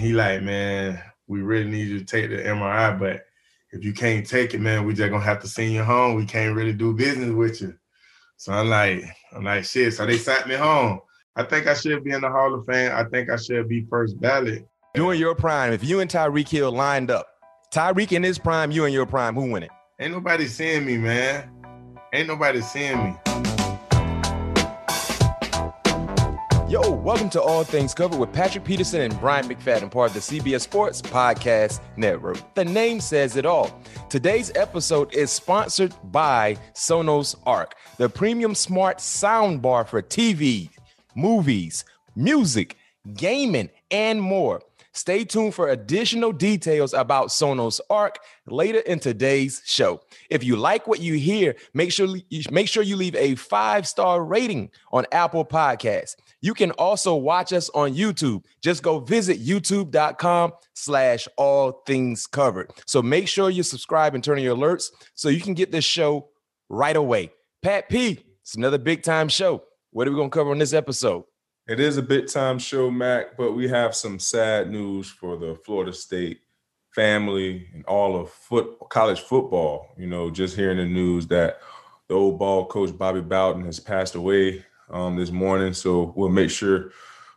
he like, man, we really need you to take the MRI, but if you can't take it, man, we just gonna have to send you home. We can't really do business with you. So I'm like, I'm like, shit. So they sent me home. I think I should be in the Hall of Fame. I think I should be first ballot. During your prime, if you and Tyreek Hill lined up, Tyreek in his prime, you in your prime, who win it? Ain't nobody seeing me, man. Ain't nobody seeing me. Yo, welcome to All Things Covered with Patrick Peterson and Brian McFadden, part of the CBS Sports Podcast Network. The name says it all. Today's episode is sponsored by Sonos Arc, the premium smart soundbar for TV, movies, music, gaming, and more. Stay tuned for additional details about Sonos Arc later in today's show. If you like what you hear, make sure make sure you leave a five-star rating on Apple Podcasts. You can also watch us on YouTube. Just go visit youtube.com slash all things covered. So make sure you subscribe and turn on your alerts so you can get this show right away. Pat P, it's another big time show. What are we going to cover on this episode? It is a bit time show, Mac, but we have some sad news for the Florida State family and all of foot college football. You know, just hearing the news that the old ball coach Bobby Bowden has passed away um, this morning. So we'll make sure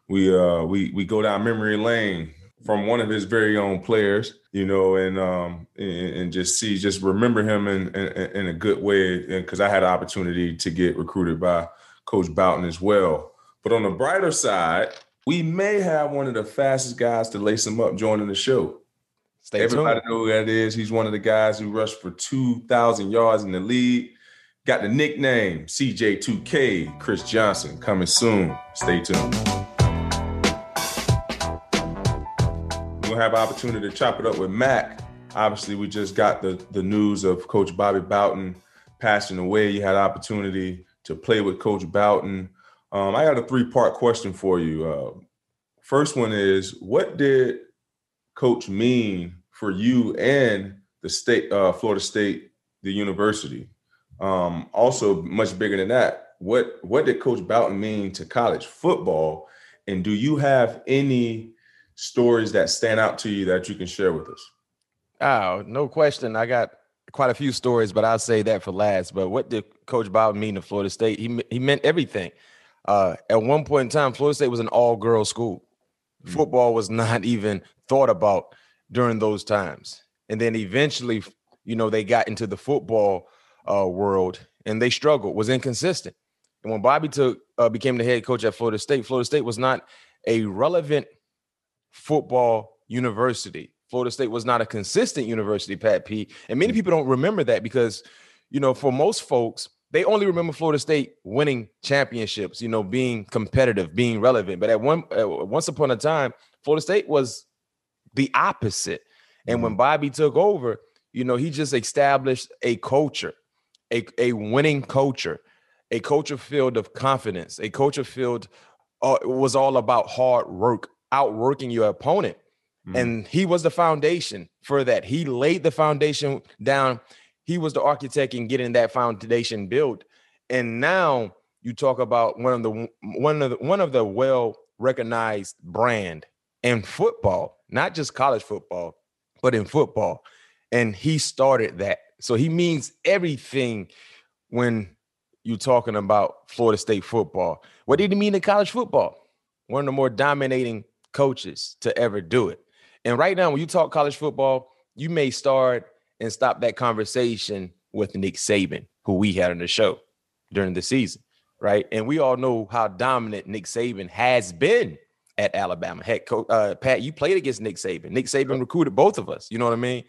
we uh, we we go down memory lane from one of his very own players, you know, and um, and, and just see, just remember him in in, in a good way. Because I had an opportunity to get recruited by Coach Bowden as well. But on the brighter side, we may have one of the fastest guys to lace him up joining the show. Stay tuned. Everybody tuned. know who that is. He's one of the guys who rushed for 2,000 yards in the league. Got the nickname CJ2K, Chris Johnson, coming soon. Stay tuned. We'll have opportunity to chop it up with Mac. Obviously, we just got the, the news of Coach Bobby Bowden passing away. You had opportunity to play with Coach Bowden. Um, I got a three part question for you. Uh, first one is what did coach mean for you and the state, uh, Florida State, the university? Um, also, much bigger than that, what what did Coach Bowden mean to college football? And do you have any stories that stand out to you that you can share with us? Oh, no question. I got quite a few stories, but I'll say that for last. But what did Coach Bowden mean to Florida State? He he meant everything. Uh, at one point in time, Florida State was an all girl school. Mm-hmm. Football was not even thought about during those times. And then eventually, you know, they got into the football uh, world and they struggled, was inconsistent. And when Bobby took uh, became the head coach at Florida State, Florida State was not a relevant football university. Florida State was not a consistent university, Pat P. And many mm. people don't remember that because, you know, for most folks, they only remember Florida State winning championships, you know, being competitive, being relevant. But at one uh, once upon a time, Florida State was the opposite. And when mm-hmm. Bobby took over, you know, he just established a culture, a, a winning culture, a culture filled of confidence, a culture filled uh, was all about hard work, outworking your opponent. Mm-hmm. And he was the foundation for that. He laid the foundation down he was the architect in getting that foundation built. And now you talk about one of the one of the one of the well recognized brand in football, not just college football, but in football. And he started that. So he means everything when you're talking about Florida State football. What did he mean in college football? One of the more dominating coaches to ever do it. And right now, when you talk college football, you may start and stop that conversation with Nick Saban, who we had on the show during the season, right? And we all know how dominant Nick Saban has been at Alabama. Heck, uh, Pat, you played against Nick Saban. Nick Saban recruited both of us. You know what I mean?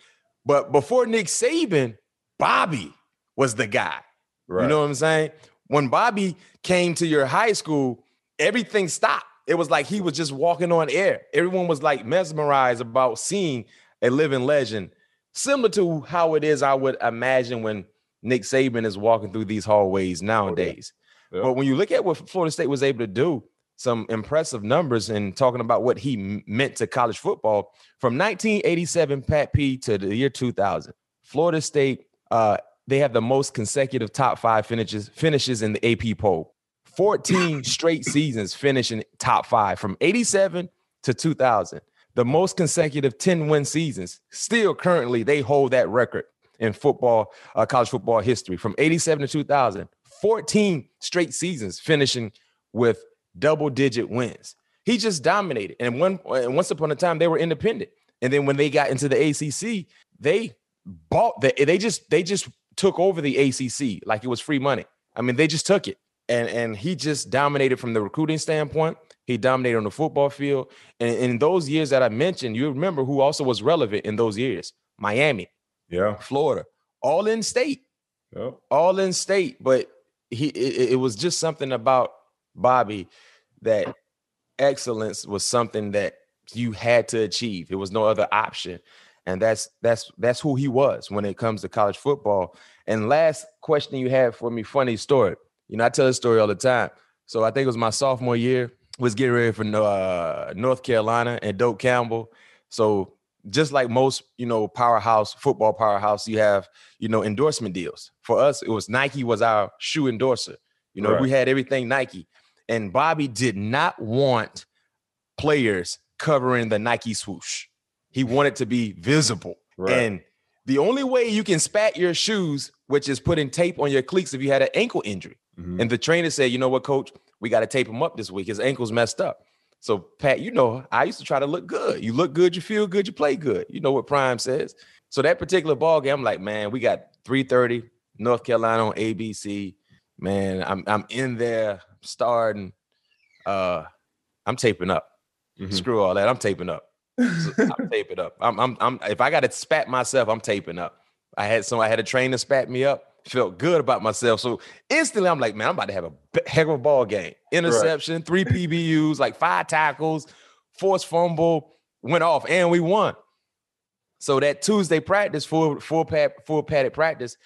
But before Nick Saban, Bobby was the guy. Right. You know what I'm saying? When Bobby came to your high school, everything stopped. It was like he was just walking on air. Everyone was like mesmerized about seeing a living legend similar to how it is, I would imagine when Nick Saban is walking through these hallways nowadays. Yeah. But when you look at what Florida State was able to do, some impressive numbers and talking about what he meant to college football from 1987 Pat P to the year 2000. Florida State, uh, they have the most consecutive top five finishes finishes in the AP poll. 14 straight seasons finishing top five from 87 to 2000. The most consecutive 10 win seasons. Still, currently, they hold that record in football, uh, college football history from 87 to 2000. 14 straight seasons finishing with double digit wins. He just dominated. And one and once upon a time, they were independent. And then when they got into the ACC, they bought the, they just they just took over the ACC like it was free money. I mean, they just took it. And and he just dominated from the recruiting standpoint. He dominated on the football field. And in those years that I mentioned, you remember who also was relevant in those years? Miami, Yeah. Florida, all in state, Yep. all in state. But he it, it was just something about Bobby that excellence was something that you had to achieve. It was no other option. And that's that's that's who he was when it comes to college football. And last question you had for me, funny story. You know, I tell this story all the time. So I think it was my sophomore year, was getting ready for uh, North Carolina and Dope Campbell. So just like most, you know, powerhouse football powerhouse, you have, you know, endorsement deals. For us, it was Nike was our shoe endorser. You know, Right. we had everything Nike. And Bobby did not want players covering the Nike swoosh. He wanted to be visible. Right. And the only way you can spat your shoes, which is putting tape on your cleats if you had an ankle injury. Mhm. And the trainer said, you know what, coach, we got to tape him up this week. His ankle's messed up. So, Pat, you know, I used to try to look good. You look good, you feel good, you play good. You know what Prime says. So that particular ball game, I'm like, man, we got 3:30, North Carolina on ABC. Man, I'm I'm in there starting. Uh, I'm taping up. Mhm. Screw all that. I'm taping up. So I'm taping up. I'm, I'm, I'm, if I got to spat myself, I'm taping up. I had some, I had a trainer spat me up, felt good about myself. So instantly I'm like, man, I'm about to have a heck of a ball game. Interception, three PBUs, like five tackles, forced fumble, went off, and we won. So that Tuesday practice, full, full pad, full padded practice,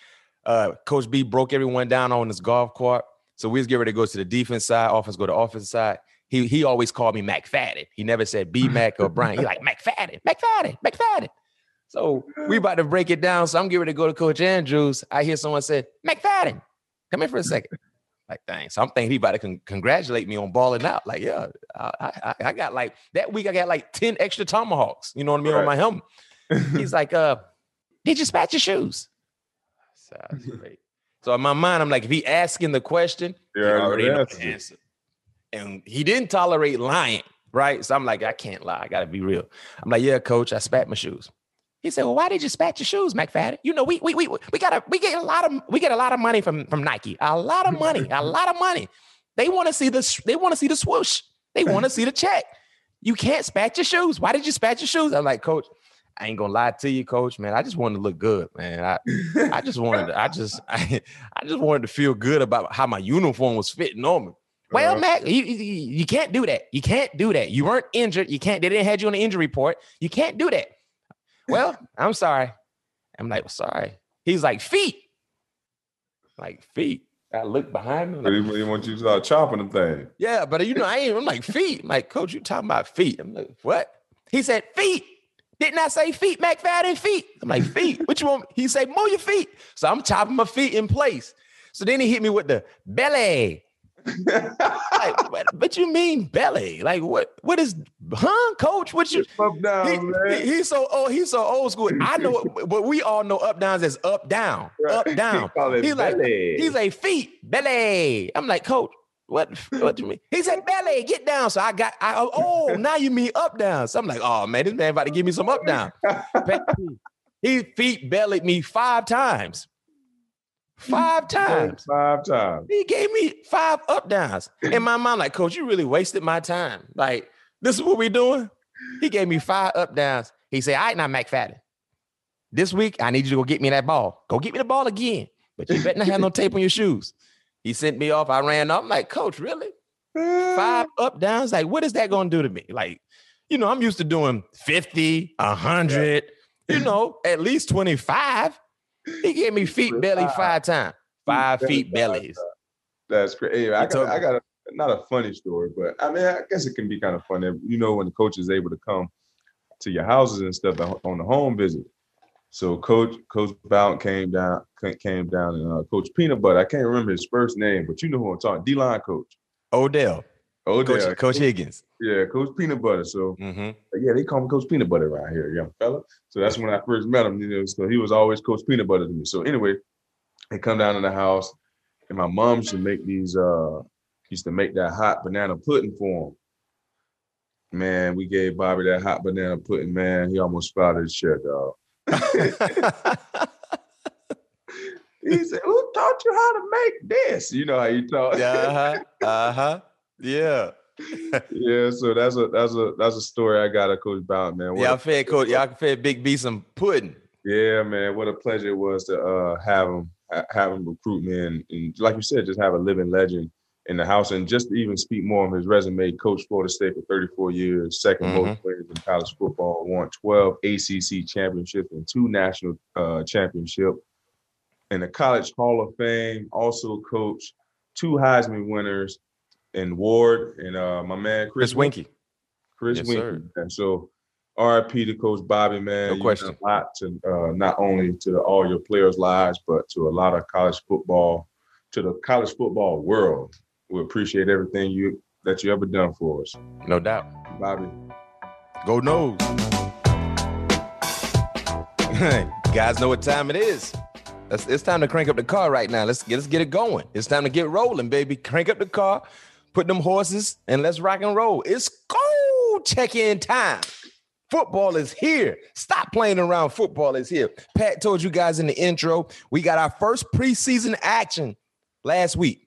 uh, Coach B broke everyone down on his golf cart. So we was getting ready to go to the defense side, offense go to offense side. He he always called me McFadden. He never said B Mac or Brian. He like McFadden, McFadden, McFadden. So we about to break it down. So I'm getting ready to go to Coach Andrews. I hear someone say, McFadden, come in for a second. Like, dang. So I'm thinking he about to con- congratulate me on balling out. Like, yeah, I, I, I got like that week. I got like 10 extra tomahawks, you know what I mean, on my helmet. He's like, uh, did you spat your shoes? Great. so in my mind, I'm like, if he asking the question, You he already know the answer. And he didn't tolerate lying, right? So I'm like, I can't lie. I gotta be real. I'm like, yeah, coach, I spat my shoes. He said, Well, why did you spat your shoes, McFadden? You know, we we we we got a we get a lot of we get a lot of money from from Nike. A lot of money, a lot of money. They want to see the they want to see the swoosh. They want to see the check. You can't spat your shoes. Why did you spat your shoes? I'm like, coach, I ain't gonna lie to you, coach, man. I just wanted to look good, man. I I just wanted to, I just I, I just wanted to feel good about how my uniform was fitting on me. Well, Uh, Mac, you, you you can't do that. You can't do that. You weren't injured. You can't. They didn't have you on the injury report. You can't do that. Well, I'm sorry. I'm like, sorry. He's like feet, like feet. I look behind him. But like, he, he want you to start chopping the thing. yeah, but you know, I ain't. I'm like feet. I'm like, coach, you talking about feet? I'm like, what? He said feet. Didn't I say feet, McFadden? Feet. I'm like feet. What you want? He said, move your feet. So I'm chopping my feet in place. So then he hit me with the belly. Like, what, what you mean belly? Like what? What is, huh, coach? What you? Up down, He, man. he- he's so oh he's so old school. I know, but we all know up downs as up down, up down. He's like he's like feet belly. I'm like coach. What what do you mean? He said belly, get down. So I got I oh, oh now you mean up down. So I'm like oh man, this man about to give me some up down. he feet bellied me five times, five times. Five times. He gave me five up downs. In my mind, like, coach, you really wasted my time. Like, this is what we're doing. He gave me five up downs. He said, All right, now, McFadden. This week, I need you to go get me that ball. Go get me the ball again. But you better not have no tape on your shoes. He sent me off. I ran off. I'm like, Coach, really? Five up downs? Like, what is that going to do to me? Like, you know, I'm used to doing 50, 100, you know, at least 25. He gave me feet belly five times. Five feet bellies. That's crazy. I got, I got a, not a funny story, but I mean, I guess it can be kind of funny. You know, when the coach is able to come to your houses and stuff on the home visit. So Coach Coach Blount came down, came down, and uh, Coach Peanut Butter. I can't remember his first name, but you know who I'm talking. D line coach Odell. Oh, Coach, yeah. Coach Haggins. Yeah, Coach Peanut Butter. So hmm yeah, they call me Coach Peanut Butter around here, young fella. So that's when I first met him. You know, so he was always Coach Peanut Butter to me. So anyway, they come down to the house, and my mom used to make these. uh Used to make that hot banana pudding for him. Man, we gave Bobby that hot banana pudding. Man, he almost of his chair, dog. He said, "Who taught you how to make this?" You know how you talk. uh-huh. Uh-huh. Yeah. yeah. So that's a that's a that's a story I got of Coach Bowden, man. What Y'all fed Coach, y'all fed Big B some pudding. Yeah, man, what a pleasure it was to uh, have him have him recruit me and, and like you said, just have a living legend in the house and just to even speak more on his resume. Coach Florida State for 34 years, 2nd Mhm. most players in college football, won 12 ACC championships and two national uh, championship. In the College Hall of Fame, also coached two Heisman winners in Ward and uh, my man Chris Chris Weinke. Chris Yes, Weinke. And so RIP to Coach Bobby, man. No You question. A lot to uh, not only to the, all your players' lives, but to a lot of college football, to the college football world. We appreciate everything you that you ever done for us. No doubt. Bobby. Go Noles. Guys know what time it is. It's, it's time to crank up the car right now. Let's get let's get it going. It's time to get rolling, baby. Crank up the car, put them horses, and let's rock and roll. It's go check-in time. Football is here. Stop playing around. Football is here. Pat told you guys in the intro, we got our first preseason action last week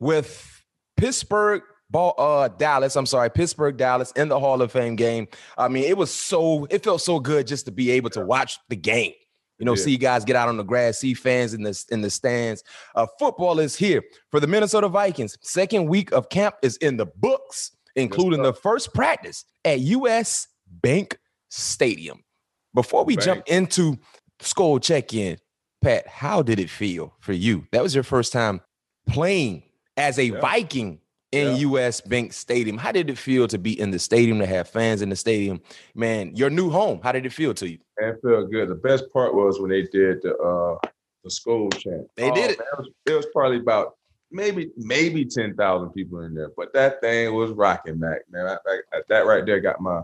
with Pittsburgh ball uh Dallas. I'm sorry, Pittsburgh Dallas in the Hall of Fame game. I mean, it was so it felt so good just to be able to watch the game. You know, Yeah. see guys get out on the grass, see fans in the in the stands. Uh, football is here for the Minnesota Vikings. Second week of camp is in the books, including the first practice at US Bank Stadium. Before we jump into Skol check-in, Pat, how did it feel for you? That was your first time playing as a Yeah. Viking in Yeah. US Bank Stadium. How did it feel to be in the stadium, to have fans in the stadium? Man, your new home, how did it feel to you? It felt good. The best part was when they did the uh the Skol chant. They did it. man, was, it was probably about maybe maybe ten thousand people in there, but that thing was rocking, Mac. Man, I, I- that right there got my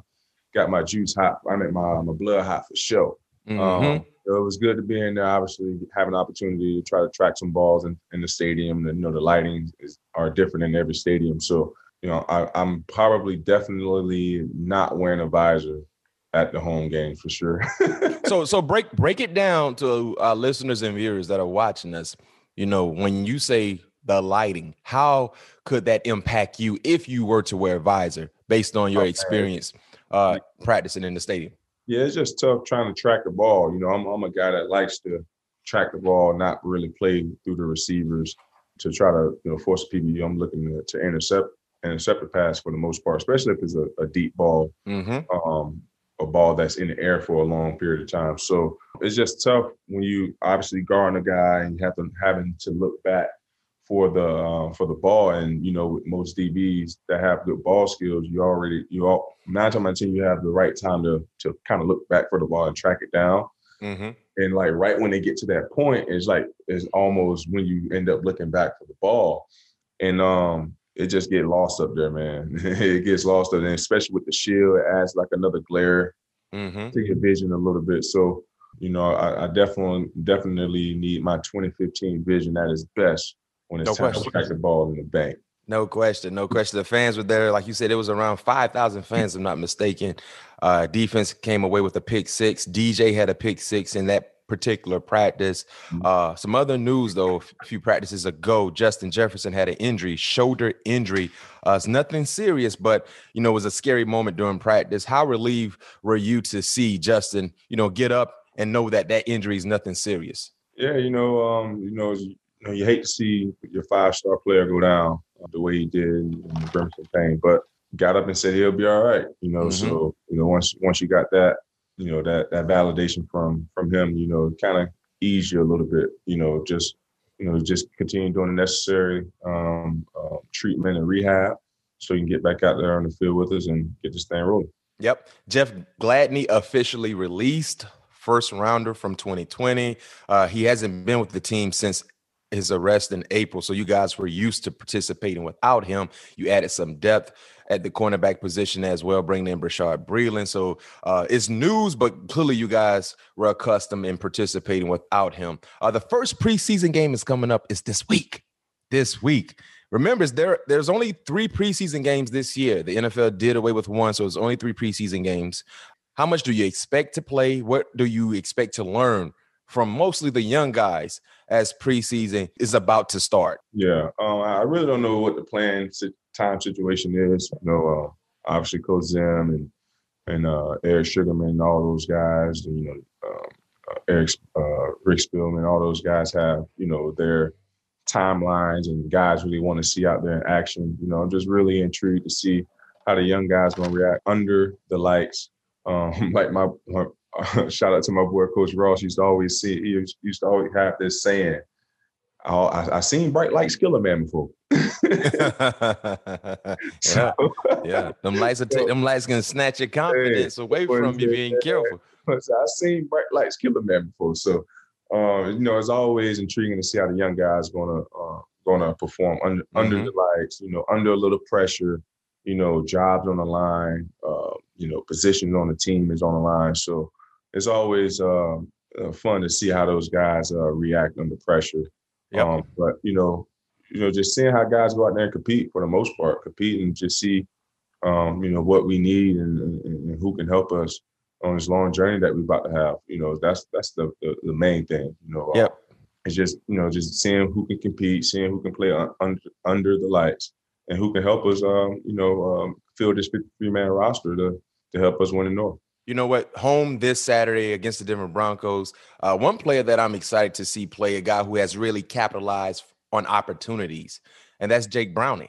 got my juice hot. I mean, my my blood hot for sure. Mhm. Um, it was good to be in there. Obviously, have an opportunity to try to track some balls in, in the stadium. And you know, the lighting is are different in every stadium. So you know, I, I'm probably definitely not wearing a visor at the home game for sure. so so break break it down to our listeners and viewers that are watching us. You know, when you say the lighting, how could that impact you if you were to wear a visor based on your Okay. experience uh practicing in the stadium? Yeah, it's just tough trying to track the ball. You know, I'm, I'm a guy that likes to track the ball, not really play through the receivers to try to you know force people. I'm looking to, to intercept intercept the pass for the most part, especially if it's a, a deep ball, Mm-hmm. um, a ball that's in the air for a long period of time. So it's just tough when you obviously guarding a guy and you have to having to look back for the uh, for the ball. And you know, with most DBs that have good ball skills, you already you all nine times out of ten you have the right time to to kind of look back for the ball and track it down. Mm-hmm. And like right when they get to that point, it's like it's almost when you end up looking back for the ball, and um, it just get lost up there, man. it gets lost up there, especially with the shield. It adds like another glare Mm-hmm. to your vision a little bit. So, you know, I, I definitely definitely need my 2015 vision at its best when it's No time question. to track the ball in the bank. No question, no question. The fans were there, like you said, it was around five thousand fans, if I'm not mistaken. Uh, defense came away with a pick six. DJ had a pick six in that particular practice. Mhm. Uh, some other news though, a few practices ago, Justin Jefferson had an injury, shoulder injury. Uh, it's nothing serious, but you know, it was a scary moment during practice. How relieved were you to see Justin, you know, get up and know that that injury is nothing serious? Yeah, you know, um, you know, you, know, you hate to see your five star player go down uh, the way he did in the Birmingham pain, but got up and said he'll be all right. You know, Mhm. so you know, once once you got that, you know, that that validation from from him, you know, kind of ease you a little bit. You know, just you know, just continue doing the necessary um, uh, treatment and rehab, so you can get back out there on the field with us and get this thing rolling. Yep. Jeff Gladney officially released first rounder from 2020. Uh, he hasn't been with the team since his arrest in April. So you guys were used to participating without him. You added some depth at the cornerback position as well, bringing in Bashaud Breeland. So uh, it's news, but clearly you guys were accustomed in participating without him. Uh, the first preseason game is coming up. Is this week. This week. Remember, there there's only three preseason games this year. The NFL did away with one, so it's only three preseason games. How much do you expect to play? What do you expect to learn from mostly the young guys as preseason is about to start? Yeah, um, I really don't know what the plan time situation is. You know, uh, obviously Coach Zim and and uh, Eric Sugarman and all those guys. You know, um, uh, Eric uh, Rick Spielman, all those guys have you know their timelines and guys really want to see out there in action. You know, I'm just really intrigued to see how the young guys going to react under the lights. Um, like my, my uh, shout out to my boy Coach Ross used to always see he used to always have this saying. Oh, I, I seen bright lights kill a man before. yeah, yeah. Them lights are t- them lights can snatch your confidence hey, away from you being careful. I seen bright lights kill a man before, so uh, you know, it's always intriguing to see how the young guys gonna uh, gonna perform under mm-hmm. under the lights. You know, under a little pressure. You know, jobs on the line. Uh, you know, positions on the team is on the line. So it's always um, uh, fun to see how those guys uh, react under pressure. Yep. Um, but you know, you know, just seeing how guys go out there and compete for the most part, compete and just see, um, you know, what we need and, and, and who can help us on this long journey that we're about to have. You know, that's that's the the, the main thing. You know, yep. Uh, it's just you know just seeing who can compete, seeing who can play under under the lights, and who can help us. Um, you know, um, fill this 53 man roster to to help us win the North. You know what? Home this Saturday against the Denver Broncos. Uh, one player that I'm excited to see play, a guy who has really capitalized on opportunities, and that's Jake Browning.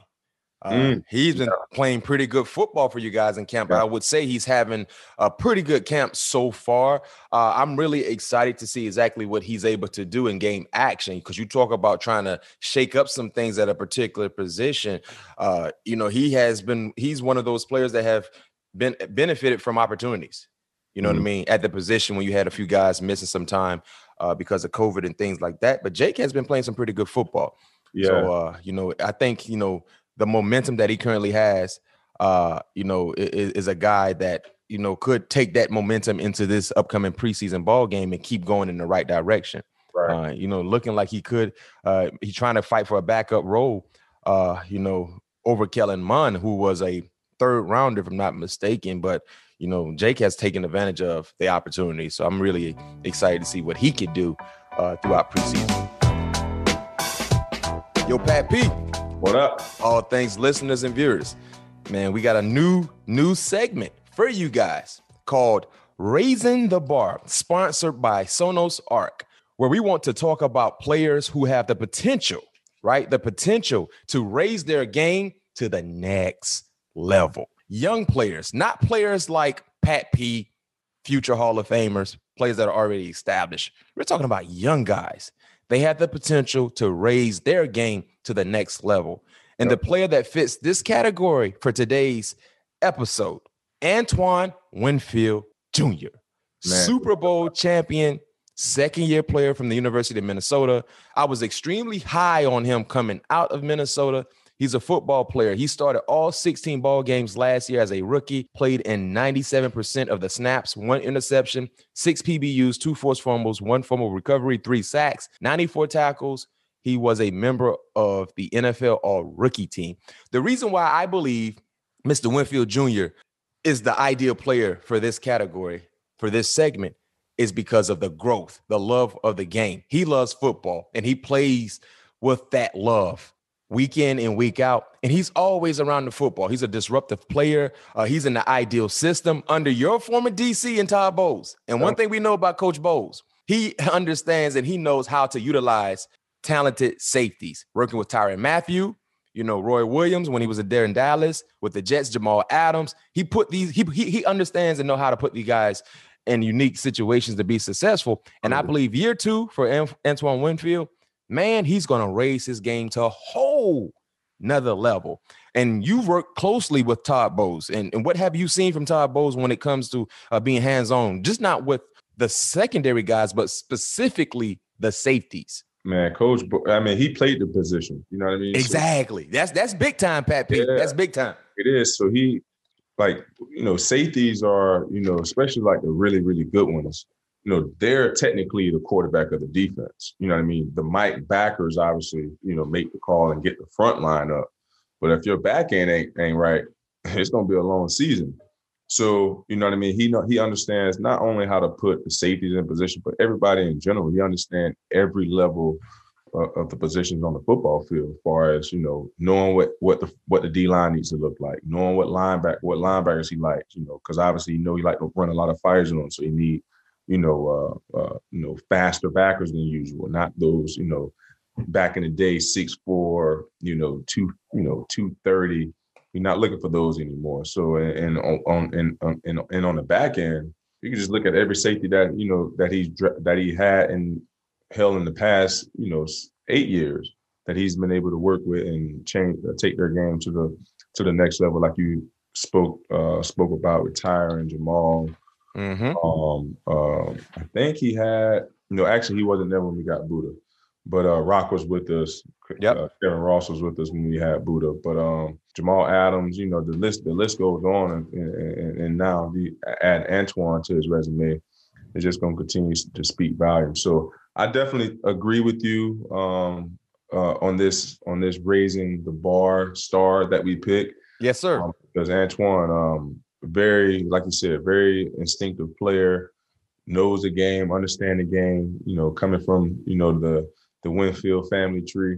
Uh, mm, he's been yeah. playing pretty good football for you guys in camp. Yeah. I would say he's having a pretty good camp so far. Uh, I'm really excited to see exactly what he's able to do in game action because you talk about trying to shake up some things at a particular position. Uh, you know, he has been, he's one of those players that have been benefited from opportunities. You know mm what I mm-hmm. mean? At the position when you had a few guys missing some time uh, because of COVID and things like that. But Jake has been playing some pretty good football. Yeah. So, uh, you know, I think, you know, the momentum that he currently has, uh, you know, is, is, a guy that you know could take that momentum into this upcoming preseason ball game and keep going in the right direction. Right. Uh, you know, looking like he could. Uh, he's trying to fight for a backup role. Uh, you know, over Kellen Mond, who was a third rounder, if I'm not mistaken. But you know, Jake has taken advantage of the opportunity, so I'm really excited to see what he could do uh, throughout preseason. Yo, Pat P. What up? All things listeners and viewers. Man, we got a new new segment for you guys called Raising the Bar, sponsored by Sonos Arc, where we want to talk about players who have the potential, right? The potential to raise their game to the next level. Young players, not players like Pat P, future Hall of Famers, players that are already established. We're talking about young guys they have the potential to raise their game to the next level. And yep. the player that fits this category for today's episode, Antoine Winfield Jr., Man. Super Bowl champion, second year player from the University of Minnesota. I was extremely high on him coming out of Minnesota. He's a football player. He started all 16 ball games last year as a rookie, played in 97% of the snaps, one interception, six PBUs, two forced fumbles, one fumble recovery, three sacks, 94 tackles. He was a member of the NFL All Rookie team. The reason why I believe Mr. Winfield Jr. is the ideal player for this category, for this segment, is because of the growth, the love of the game. He loves football and he plays with that love week in and week out. And he's always around the football. He's a disruptive player. Uh, he's in the ideal system under your former DC and Todd Bowles. And one thing we know about Coach Bowles, he understands and he knows how to utilize talented safeties, working with Tyrann Mathieu, you know, Roy Williams when he was there in Dallas with the Jets, Jamal Adams. He put these, he, he, he understands and know how to put these guys in unique situations to be successful. And I believe year two for Antoine Winfield, man, he's going to raise his game to a whole another level. And you've worked closely with Todd Bowles. And, and what have you seen from Todd Bowles when it comes to uh, being hands on, just not with the secondary guys, but specifically the safeties? Man, coach, I mean, he played the position. You know what I mean? Exactly. So, that's that's big time, Pat P. Yeah, that's big time. It is. So he, like, you know, safeties are, you know, especially like the really, really good ones. You know, they're technically the quarterback of the defense. You know what I mean? The Mike backers obviously, you know, make the call and get the front line up. But if your back end ain't ain't right, it's gonna be a long season. So you know what I mean. He know he understands not only how to put the safeties in position, but everybody in general. He understands every level of, the positions on the football field, as far as you know, knowing what what the what the D line needs to look like, knowing what linebacker what linebackers he likes. You know, because obviously you know he like to run a lot of fires on, so he need you know uh, uh, you know faster backers than usual, not those you know back in the day six four, you know two you know two thirty you're not looking for those anymore. So and on, on and and and on the back end, you can just look at every safety that you know that he's that he had and held in the past, you know, eight years that he's been able to work with and change, uh, take their game to the to the next level, like you spoke uh spoke about retiring Jamal. Mm-hmm. Um, uh, I think he had, you know, actually he wasn't there when we got Budda, but uh, Rock was with us. Yep. Uh, Kevin Ross was with us when we had Budda. But um, Jamal Adams, you know, the list the list goes on, and, and, and now the add Antoine to his resume is just going to continue to speak volume. So I definitely agree with you um, uh, on this on this raising the bar star that we pick. Yes, sir. Um, because Antoine, um, very like you said, very instinctive player, knows the game, understand the game. You know, coming from you know the the Winfield family tree.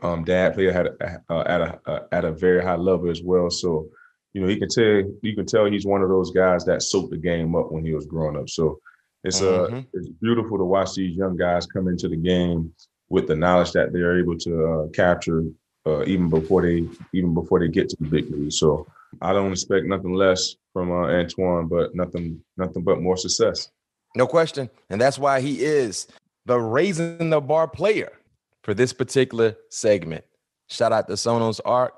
Um, dad played at a, uh, at a uh, at a very high level as well. So, you know, he can tell you can tell he's one of those guys that soaked the game up when he was growing up. So, it's uh, mm-hmm. uh it's beautiful to watch these young guys come into the game with the knowledge that they're able to uh, capture uh, even before they even before they get to the big league. So, I don't expect nothing less from uh, Antoine, but nothing nothing but more success. No question, and that's why he is the raising the bar player for this particular segment. Shout out to Sonos Arc.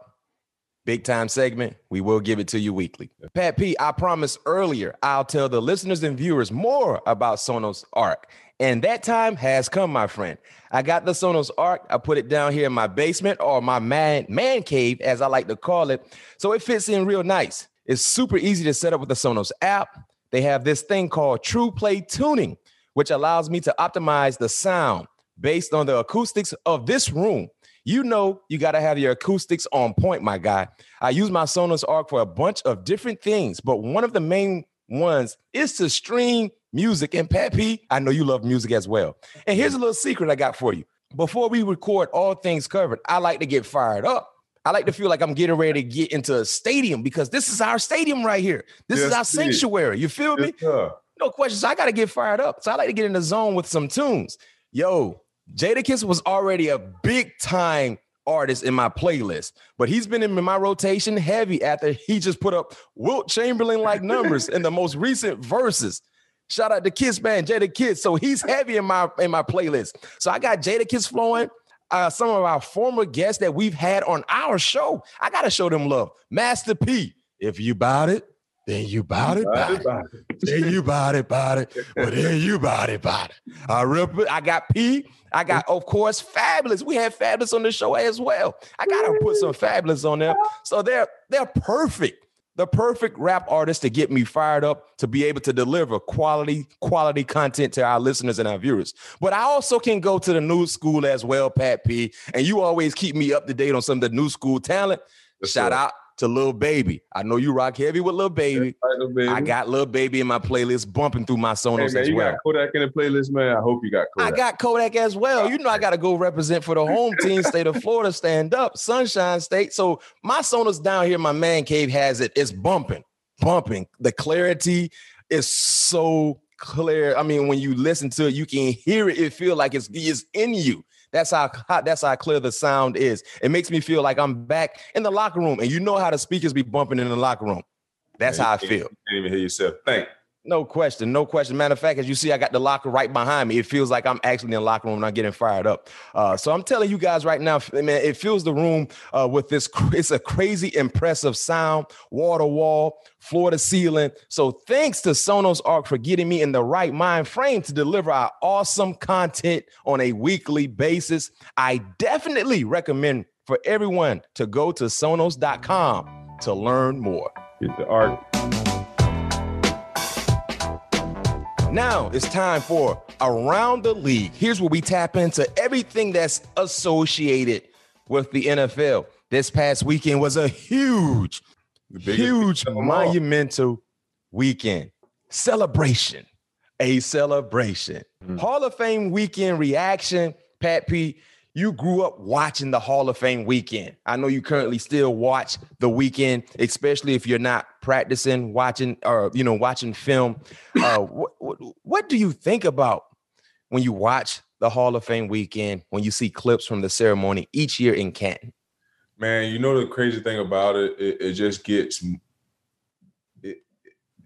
Big time segment. We will give it to you weekly. Pat P, I promised earlier I'll tell the listeners and viewers more about Sonos Arc. And that time has come, my friend. I got the Sonos Arc. I put it down here in my basement or my man, man cave, as I like to call it. So it fits in real nice. It's super easy to set up with the Sonos app. They have this thing called Trueplay Tuning, which allows me to optimize the sound based on the acoustics of this room. You know, you got to have your acoustics on point, my guy. I use my Sonos Arc for a bunch of different things, but one of the main ones is to stream music. And Pat I know you love music as well. And here's a little secret I got for you. Before we record all things covered, I like to get fired up. I like to feel like I'm getting ready to get into a stadium because this is our stadium right here. This yes, is our sanctuary. You feel me? No questions. I got to get fired up. So I like to get in the zone with some tunes. Yo, Jadakiss was already a big time artist in my playlist, but he's been in my rotation heavy after he just put up Wilt Chamberlain like numbers in the most recent verses. Shout out to Kiss Man, Jadakiss. So he's heavy in my in my playlist. So I got Jadakiss flowing. Uh, some of our former guests that we've had on our show. I gotta show them love. Master P, if you bout it, then you bought it, bought it. Then you bought it, bought it. But then you bought it, bought it. I rep I got P. I got, of course, Fabolous. We had Fabolous on the show as well. I gotta put some Fabolous on there. So they're they're perfect. The perfect rap artist to get me fired up to be able to deliver quality, quality content to our listeners and our viewers. But I also can go to the new school as well, Pat P. And you always keep me up to date on some of the new school talent. Shout out to Lil Baby. I know you rock heavy with Lil Baby. Right, baby. I got Lil Baby in my playlist bumping through my Sonos hey, man, as you well. got Kodak in the playlist, man. I hope you got Kodak. I got Kodak as well. You know I got to go represent for the home team, state of Florida, stand up, Sunshine State. So my Sonos down here, my man cave has it. It's bumping, bumping. The clarity is so clear. I mean, when you listen to it, you can hear it. It feel like it's, it's in you. That's how that's how clear the sound is. It makes me feel like I'm back in the locker room, and you know how the speakers be bumping in the locker room. That's how I feel. You can't even hear yourself think. No question, no question. Matter of fact, as you see, I got the locker right behind me. It feels like I'm actually in the locker room and I'm getting fired up. Uh, so I'm telling you guys right now, man, it fills the room uh, with this. It's a crazy, impressive sound, water wall, floor to ceiling. So thanks to Sonos Arc for getting me in the right mind frame to deliver our awesome content on a weekly basis. I definitely recommend for everyone to go to Sonos.com to learn more. Get the arc. Now it's time for Around the League. Here's where we tap into everything that's associated with the NFL. This past weekend was a huge, huge, monumental weekend. Celebration. A celebration. Mm-hmm. Hall of Fame weekend reaction. Pat P, you grew up watching the Hall of Fame weekend. I know you currently still watch the weekend, especially if you're not practicing, watching, or you know, watching film. Uh, what, what, what do you think about when you watch the Hall of Fame weekend? When you see clips from the ceremony each year in Canton? Man, you know the crazy thing about it, it, it just gets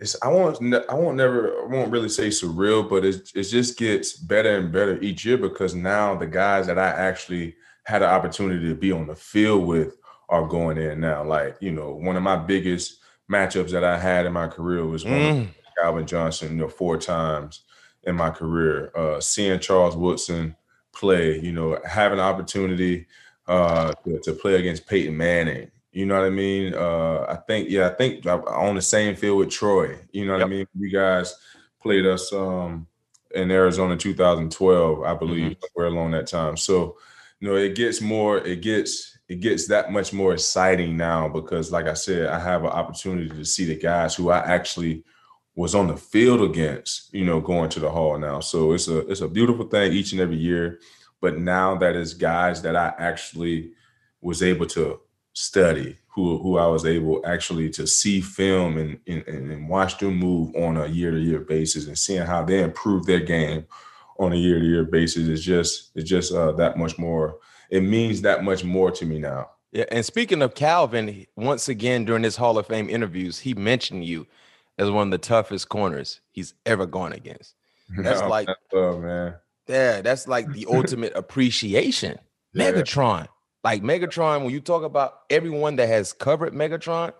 it's I won't I won't never I won't really say surreal, but it it just gets better and better each year because now the guys that I actually had an opportunity to be on the field with are going in now. Like you know, one of my biggest matchups that I had in my career was mm. Calvin Johnson, you know, four times in my career. Uh, seeing Charles Woodson play, you know, having an opportunity uh, to, to play against Peyton Manning, you know what I mean? Uh, I think, yeah, I think I'm on the same field with Troy. You know what yep. I mean? You guys played us um, in Arizona 2012, I believe, mm-hmm. somewhere along that time. So, you know, it gets more, it gets, it gets that much more exciting now because, like I said, I have an opportunity to see the guys who I actually was on the field against, you know, going to the hall now. So it's a it's a beautiful thing each and every year. But now that is guys that I actually was able to study, who who I was able actually to see film and, and, and watch them move on a year to year basis and seeing how they improve their game on a year to year basis is just it's just uh, that much more. It means that much more to me now. Yeah, and speaking of Calvin, once again during his Hall of Fame interviews, he mentioned you as one of the toughest corners he's ever gone against. That's no, like, that's man. Yeah, that's like the ultimate appreciation. Megatron. Like Megatron, when you talk about everyone that has covered Megatron,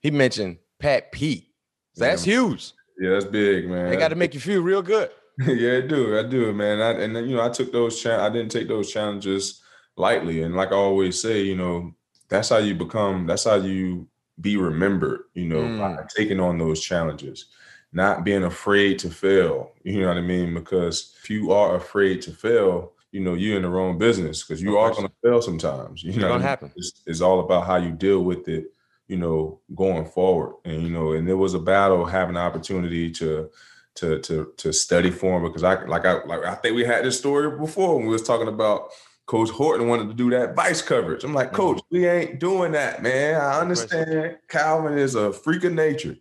he mentioned Pat P. So that's yeah. huge. Yeah, that's big, man. They got to make you feel real good. yeah, I do. I do, man. I, and then, you know, I took those. Cha- I didn't take those challenges lightly. And like I always say, you know, that's how you become. That's how you be remembered. You know, mm. by taking on those challenges, not being afraid to fail. You know what I mean? Because if you are afraid to fail, you know you're in the wrong business because you are going to fail sometimes. You it's know, gonna happen. It's, it's, all about how you deal with it. You know, going forward, and you know, and it was a battle having the opportunity to to to to study for him because I like I like I think we had this story before when we was talking about Coach Horton wanted to do that vice coverage. I'm like, mm-hmm. Coach, we ain't doing that, man. I understand Calvin is a freak of nature.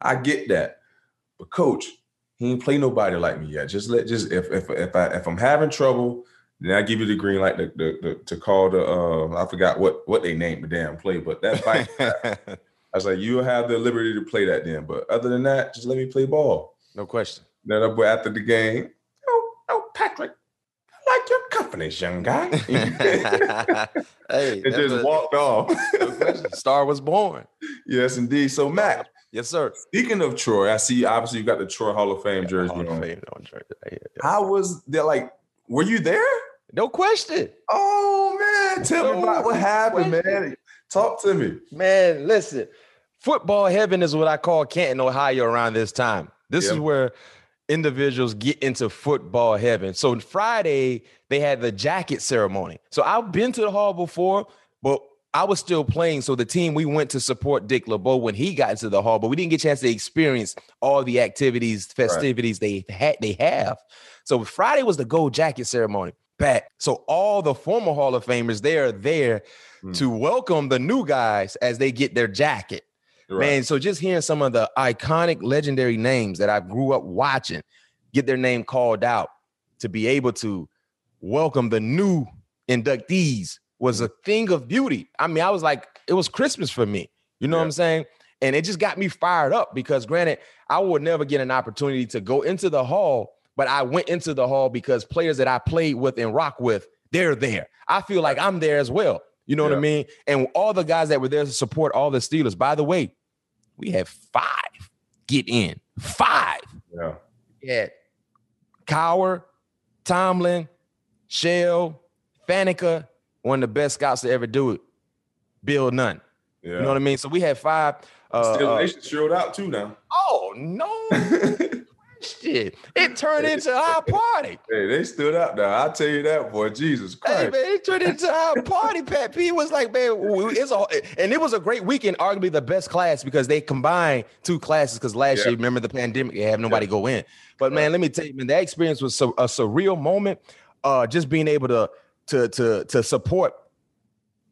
I get that, but Coach, he ain't play nobody like me yet. Just let just if if if I if I'm having trouble then I give you the green light to, to, to, to call the uh, I forgot what what they named the damn play, but that fight. I was like, you'll have the liberty to play that then. But other than that, just let me play ball. No question. Then up after the game, oh, oh, Patrick, I like your confidence, young guy. hey, it just a, walked off. no Star was born. Yes, indeed. So Mac. Yes, sir. Speaking of Troy, I see obviously you got the Troy Hall of Fame jersey Hall on. Of Fame on jersey. How was that like? Were you there? No question. Oh man, tell no me about what happened, question. man. Talk to me. Man, listen. Football heaven is what I call Canton, Ohio around this time. This yep. is where individuals get into football heaven. So on Friday, they had the jacket ceremony. So I've been to the hall before, but I was still playing. So the team we went to support Dick LeBeau when he got into the hall, but we didn't get a chance to experience all the activities, festivities right. they had they have. So Friday was the gold jacket ceremony back. So all the former Hall of Famers, they are there mm. to welcome the new guys as they get their jacket. Right. Man, so just hearing some of the iconic, legendary names that I grew up watching get their name called out to be able to welcome the new inductees was a thing of beauty. I mean, I was like, it was Christmas for me. You know yeah. what I'm saying? And it just got me fired up because, granted, I would never get an opportunity to go into the hall, but I went into the hall because players that I played with and rock with, they're there. I feel like I'm there as well. You know yeah. what I mean? And all the guys that were there to support all the Steelers. By the way, we had five get in. Five. Yeah. Yeah. Cowher, Tomlin, Shell, Faneca, one of the best scouts to ever do it. Bill Nunn. Yeah. You know what I mean? So we had five. Uh, Still uh, showed out too now. Oh no. Shit. It turned into our party. Hey, they stood up now. I'll tell you that, boy. Jesus Christ. Hey, man, it turned into our party. Pat P was like, man, it's a and it was a great weekend, arguably the best class because they combined two classes. Because last yeah. year, remember the pandemic, they have nobody yeah. go in. But man, let me tell you, man, that experience was so, a surreal moment. Uh, just being able to to to to support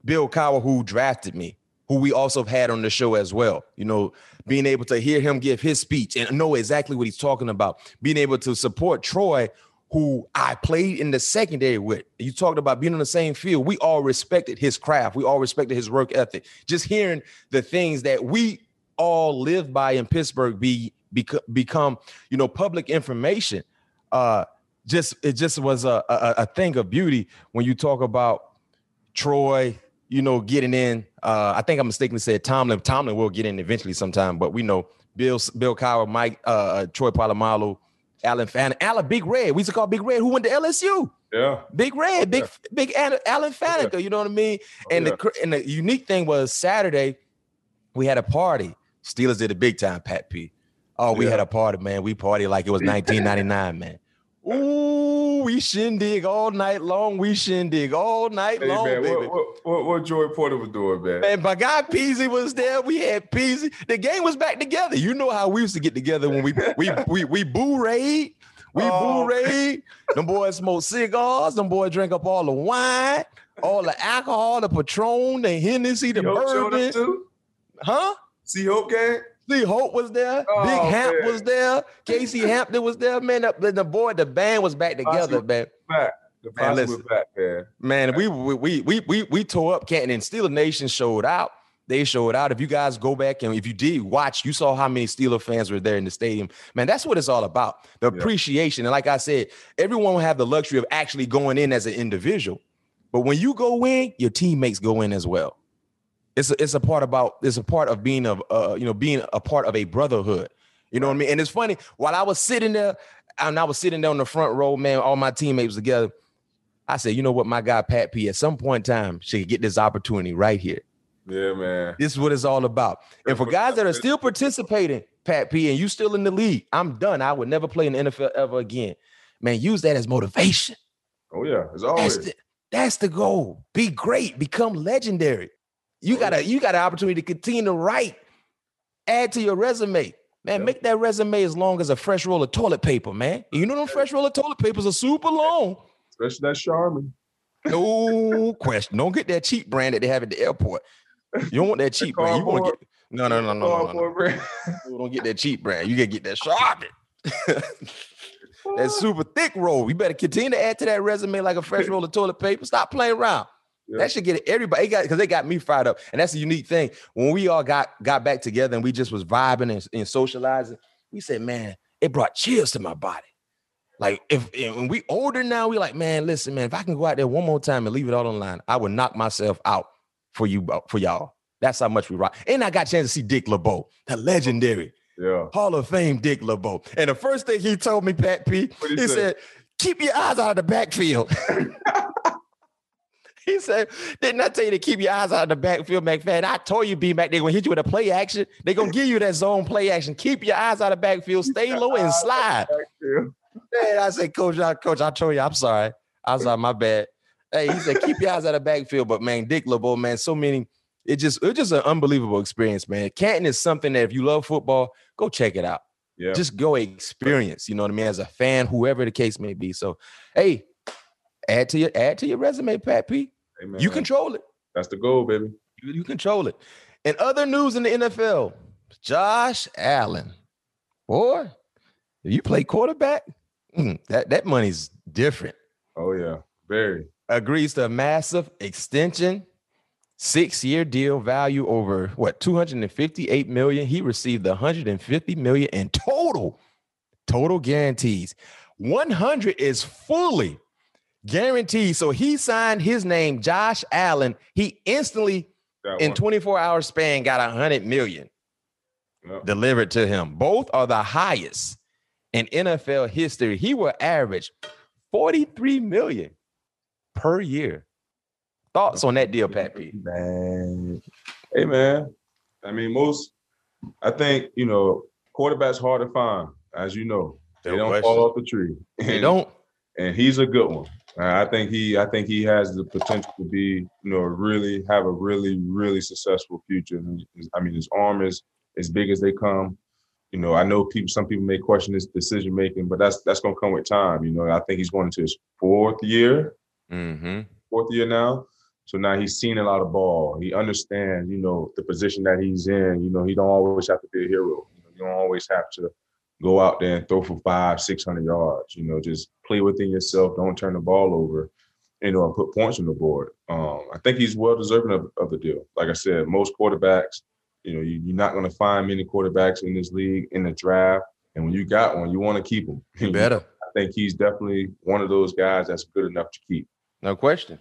Bill Cowher, who drafted me who we also had on the show as well. You know, being able to hear him give his speech and know exactly what he's talking about, being able to support Troy, who I played in the secondary with. You talked about being on the same field. We all respected his craft. We all respected his work ethic. Just hearing the things that we all live by in Pittsburgh be, become, you know, public information. Uh, just it just was a, a, a thing of beauty when you talk about Troy, you know, getting in. Uh, I think I mistakenly said Tomlin. Tomlin will get in eventually sometime, but we know Bill, Bill Cowher, Mike, uh, uh Troy Polamalu, Alan Fan, Alan Big Red. We used to call Big Red, who went to LSU. Yeah, Big Red, big yeah. big Alan Faneca. Yeah. You know what I mean? Oh, and yeah. the and the unique thing was Saturday, we had a party. Steelers did a big time, Pat P. Oh, we had a party, man. We party like it was 1999, man. Ooh, we shindig all night long. We shindig all night hey, long, man, baby. What, what, what, what Joey Porter was doing, man? And my guy Peasy was there. We had Peasy. The game was back together. You know how we used to get together when we we we we boo raid. We oh. boo raid. Them boys smoke cigars. Them boys drink up all the wine, all the alcohol, the Patron, the Hennessy, the bourbon. Huh? See game? Lee Hope was there. Oh, Big Hamp man. was there. Casey Hampton was there. Man, the, the boy, the band was back together, man. Back. The man, listen, back, man. Man, we, we we we we tore up Canton and Steeler Nation showed out. They showed out. If you guys go back and if you did watch, you saw how many Steeler fans were there in the stadium. Man, that's what it's all about. The yeah. appreciation. And like I said, everyone will have the luxury of actually going in as an individual. But when you go in, your teammates go in as well it's a, it's a part about it's a part of being of uh, you know being a part of a brotherhood. You know what I mean? And it's funny while I was sitting there and I was sitting there on the front row, man, all my teammates together. I said, you know what, my guy Pat P, at some point in time, should get this opportunity right here. Yeah, man. This is what it's all about. And for guys that are still participating, Pat P, and you still in the league, I'm done. I would never play in the NFL ever again. Man, use that as motivation. Oh yeah, as always. That's the, that's the goal. Be great, become legendary. You oh, got a you got an opportunity to continue to write, add to your resume. Man, make that resume as long as a fresh roll of toilet paper, man. You know them fresh roll of toilet papers are super long. Especially that Charmin. No question. Don't get that cheap brand that they have at the airport. You don't want that cheap brand. You want to get no, no, no, no, no, no. no. Don't get that cheap brand. You gotta get that Charmin. that ah. super thick roll. You better continue to add to that resume like a fresh roll of toilet paper. Stop playing around. Yeah. That should get everybody got because they got me fired up, and that's the unique thing. When we all got got back together and we just was vibing and, and socializing, we said, "Man, it brought chills to my body." Like if, when we older now, we like, man, listen, man, if I can go out there one more time and leave it all online, I would knock myself out for you uh, for y'all. That's how much we rock. And I got a chance to see Dick LeBeau, the legendary yeah. Hall of Fame Dick LeBeau. And the first thing he told me, Pat P, he, he said, keep your eyes out of the backfield. He said, Didn't I tell you to keep your eyes out of the backfield, McFadden? I told you, B Mac, they're gonna hit you with a play action. They're gonna give you that zone play action. Keep your eyes out of the backfield, stay low and slide. Man, I said, Coach, I, Coach, I told you, I'm sorry. I was like, my bad. Hey, he said, keep your eyes out of the backfield. But man, Dick LeBeau, man, so many. It just it's just an unbelievable experience, man. Canton is something that if you love football, go check it out. Yeah. Just go experience, you know what I mean, as a fan, whoever the case may be. So, hey, add to your add to your resume, Pat P. Hey, you control it. That's the goal, baby. You, you control it. In other news in the NFL, Josh Allen, boy, if you play quarterback, mm, that that money's different. Oh yeah, very. Agrees to a massive extension, Six year deal value over what 258 million. He received 150 million in total, total guarantees. 100 is fully guaranteed. So he signed his name, Josh Allen. He instantly, in 24 hour span, got 100 million Yep. delivered to him. Both are the highest in NFL history. He will average 43 million per year. Thoughts on that deal, Pat P? Man. Hey man. I mean, most I think, you know, quarterbacks hard to find, as you know. They No don't question. fall off the tree. They don't. and he's a good one. Uh, I think he, I think he has the potential to be, you know, really have a really, really successful future. I mean, his arm is as big as they come. You know, I know people, some people may question his decision making, but that's that's gonna come with time. You know, I think he's going into his fourth year, Mm-hmm. fourth year now. So now he's seen a lot of ball. He understands, you know, the position that he's in. You know, he don't always have to be a hero. You, know, you don't always have to go out there and throw for five, six hundred yards. You know, just play within yourself. Don't turn the ball over. You know, and put points on the board. Um, I think he's well deserving of, of the deal. Like I said, most quarterbacks, you know, you, you're not going to find many quarterbacks in this league in the draft. And when you got one, you want to keep him. You better. I think he's definitely one of those guys that's good enough to keep. No question.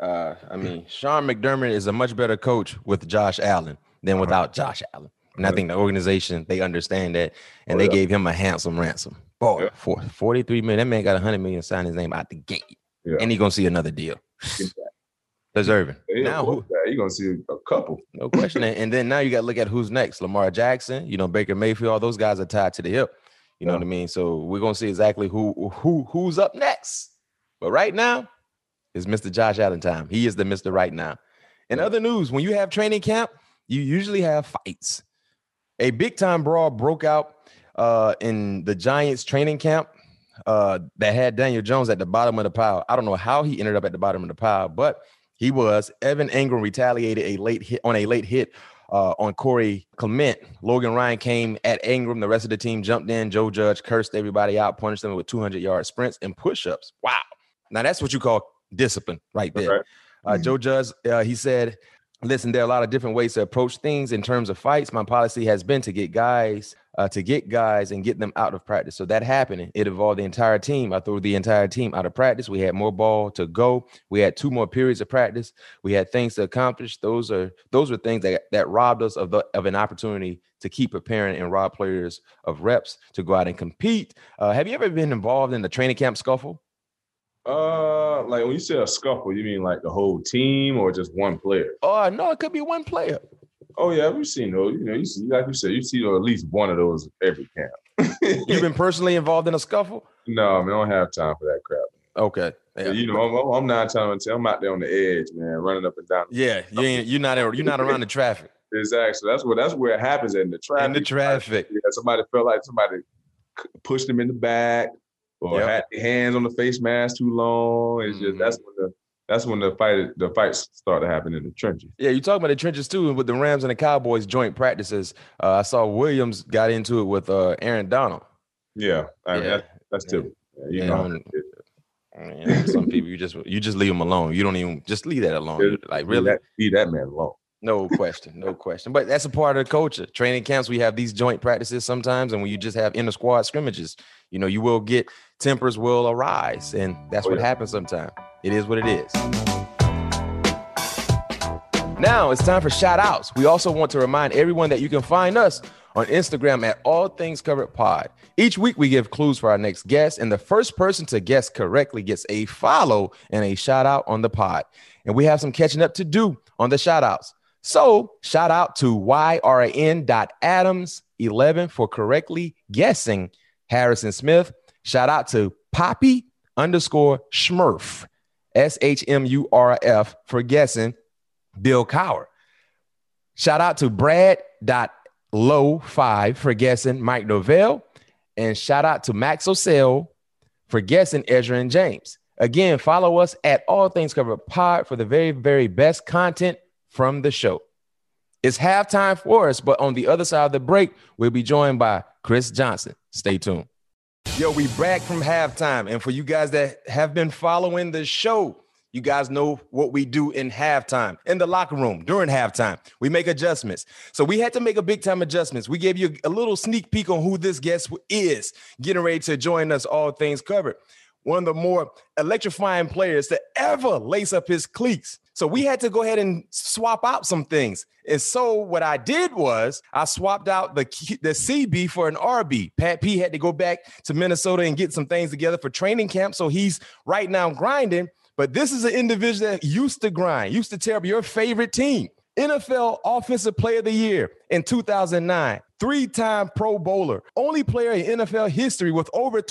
Uh, I mean, Sean McDermott is a much better coach with Josh Allen than Uh-huh. without Josh Allen. And I think the organization, they understand that. And Oh, they gave him a handsome ransom. Boy, Yeah. for 43 million. That man got 100 million signed his name out the gate. Yeah. And he going to see another deal. Deserving. Yeah, now, who, you're gonna see a couple. no question. and, then now you got to look at who's next. Lamar Jackson, you know, Baker Mayfield, all those guys are tied to the hip. You know what I mean? So we're gonna see exactly who who who's up next. But right now, it's Mr. Josh Allen time. He is the Mr. Right now. In Yeah. other news, when you have training camp, you usually have fights. A big time brawl broke out uh, in the Giants training camp uh, that had Daniel Jones at the bottom of the pile. I don't know how he ended up at the bottom of the pile, but he was. Evan Engram retaliated a late hit on a late hit uh, on Corey Clement. Logan Ryan came at Engram. The rest of the team jumped in. Joe Judge cursed everybody out, punished them with 200 yard sprints and push ups. Wow. Now that's what you call discipline right there. Right. Uh, Joe Judge, uh, he said, listen, there are a lot of different ways to approach things in terms of fights. My policy has been to get guys, uh, to get guys and get them out of practice. So that happened. It involved the entire team. I threw the entire team out of practice. We had more ball to go. We had two more periods of practice. We had things to accomplish. Those are those were things that, that robbed us of the of an opportunity to keep preparing and rob players of reps to go out and compete. Uh, have you ever been involved in the training camp scuffle? Uh, like when you say a scuffle, you mean like the whole team or just one player? Oh no, it could be one player. Oh yeah, we've seen those. You know, you see, like you said, you see at least one of those every camp. You've been personally involved in a scuffle? no, man, I don't have time for that crap. Okay. Yeah. You know, I'm, I'm, I'm nine times. I'm out there on the edge, man, running up and down. Yeah, you ain't you're not you're not around the traffic. Exactly. So that's where that's where it happens in the traffic. In the traffic. Yeah, somebody felt like somebody pushed them in the back or Yep. had their hands on the face mask too long. It's just that's when the that's when the fight the fights start to happen in the trenches. Yeah, you talking about the trenches too, and with the Rams and the Cowboys joint practices. Uh, I saw Williams got into it with uh, Aaron Donald. Yeah, I mean, Yeah. That, that's Yeah. typical. Yeah, you know, um, some people you just you just leave them alone. You don't even just leave that alone. Like leave really, that, leave that man alone. No question, no question. But that's a part of the culture. Training camps, we have these joint practices sometimes, and when you just have inner squad scrimmages, you know, you will get tempers will arise, and that's Oh, what yeah. happens sometimes. It is what it is. Now it's time for shout outs. We also want to remind everyone that you can find us on Instagram at All Things Covered Pod. Each week we give clues for our next guest, and the first person to guess correctly gets a follow and a shout out on the pod. And we have some catching up to do on the shout outs. So shout out to YRN.Adams11 for correctly guessing Harrison Smith. Shout out to Poppy underscore Schmurf, S H M U R F, for guessing Bill Cowher. Shout out to Brad.low5 for guessing Mike Novell. And shout out to Max O'Sell for guessing Edgerrin James. Again, follow us at All Things Covered Pod for the very, very best content from the show. It's halftime for us, but on the other side of the break, we'll be joined by Chris Johnson. Stay tuned. Yo, we back from halftime. And for you guys that have been following the show, You guys know what we do in halftime, in the locker room during halftime. We make adjustments. So we had to make a big time adjustments. We gave you a little sneak peek on who this guest is, getting ready to join us, all things covered. One of the more electrifying players to ever lace up his cleats. So we had to go ahead and swap out some things. And so what I did was I swapped out the the CB for an RB. Pat P had to go back to Minnesota and get some things together for training camp. So he's right now grinding. But this is an individual that used to grind, used to tear up your favorite team. NFL Offensive Player of the Year in 2009, three time Pro Bowler, only player in NFL history with over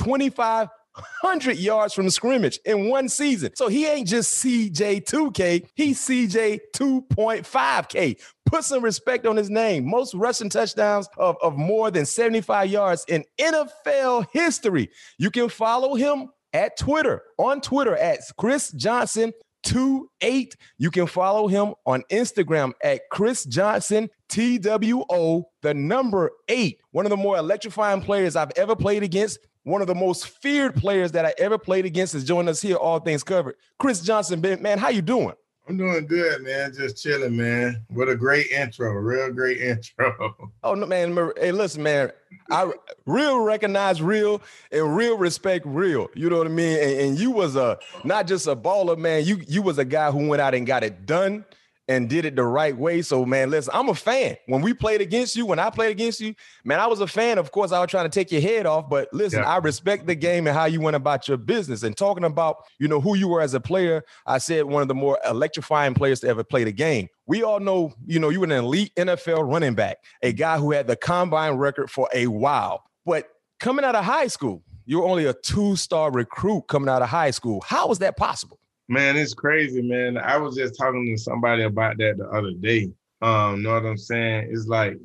2,500 yards from scrimmage in one season. So he ain't just CJ2K, he's CJ2.5K. Put some respect on his name. Most rushing touchdowns of, of more than 75 yards in NFL history. You can follow him at Twitter, on Twitter at Chris Johnson. 28. You can follow him on Instagram at Chris Johnson TWO, the number eight. One of the more electrifying players I've ever played against. One of the most feared players that I ever played against is joining us here, all things covered. Chris Johnson, man, how you doing? I'm doing good, man. Just chilling, man. What a great intro, real great intro. Oh no, man. Hey, listen, man. I real recognize real and real respect real. You know what I mean? And, and you was a not just a baller, man. You you was a guy who went out and got it done and did it the right way. So, man, listen, I'm a fan. When we played against you, when I played against you, man, I was a fan. Of course, I was trying to take your head off, but listen, yeah. I respect the game and how you went about your business. And talking about, you know, who you were as a player, I said one of the more electrifying players to ever play the game. We all know, you know, you were an elite NFL running back, a guy who had the combine record for a while. But coming out of high school, you were only a two-star recruit coming out of high school. How was that possible? Man, it's crazy, man. I was just talking to somebody about that the other day. Um, know what I'm saying? It's like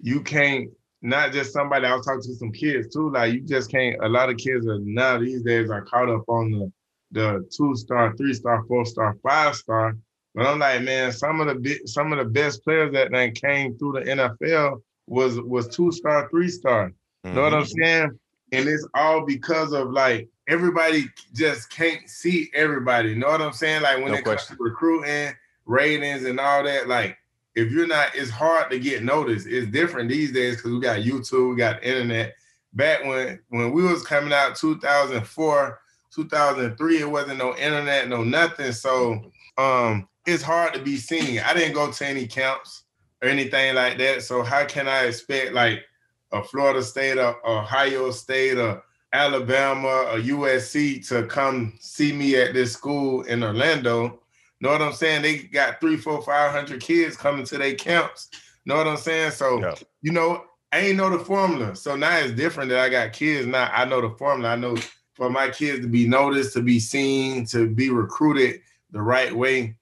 you can't not just somebody. I was talking to some kids too. Like you just can't. A lot of kids are now these days are caught up on the the two star, three star, four star, five star. But I'm like, man, some of the some of the best players that then came through the NFL was was two star, three star. Mm-hmm. Know what I'm mm-hmm. saying? And it's all because of like everybody just can't see everybody. You know what I'm saying? Like when no it question. comes to recruiting, ratings, and all that, like if you're not, it's hard to get noticed. It's different these days because we got YouTube, we got internet. Back when when we was coming out 2004, 2003, it wasn't no internet, no nothing. So um it's hard to be seen. I didn't go to any camps or anything like that. So how can I expect like a Florida State or Ohio State or Alabama or USC to come see me at this school in Orlando. Know what I'm saying? They got three, four, five hundred kids coming to their camps. Know what I'm saying? So yeah. you know, I ain't know the formula. So now it's different that I got kids. Now I know the formula. I know for my kids to be noticed, to be seen, to be recruited the right way,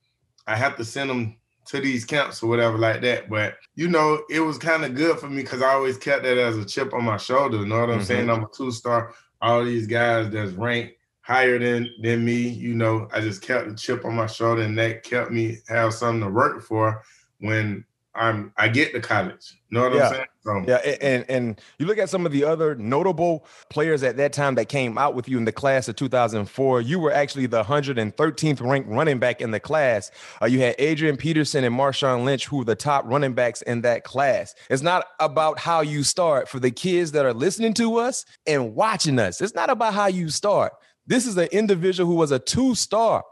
I have to send them to these camps or whatever like that. But you know, it was kind of good for me because I always kept that as a chip on my shoulder. You know what I'm mm-hmm. saying? I'm a two star. All these guys that's ranked higher than than me, you know, I just kept the chip on my shoulder, and that kept me have something to work for when I'm I get to college. Know what yeah. I'm saying? So. Yeah, and and you look at some of the other notable players at that time that came out with you in the class of 2004. You were actually the 113th ranked running back in the class. Uh, you had Adrian Peterson and Marshawn Lynch, who were the top running backs in that class. It's not about how you start for the kids that are listening to us and watching us. It's not about how you start. This is an individual who was a two star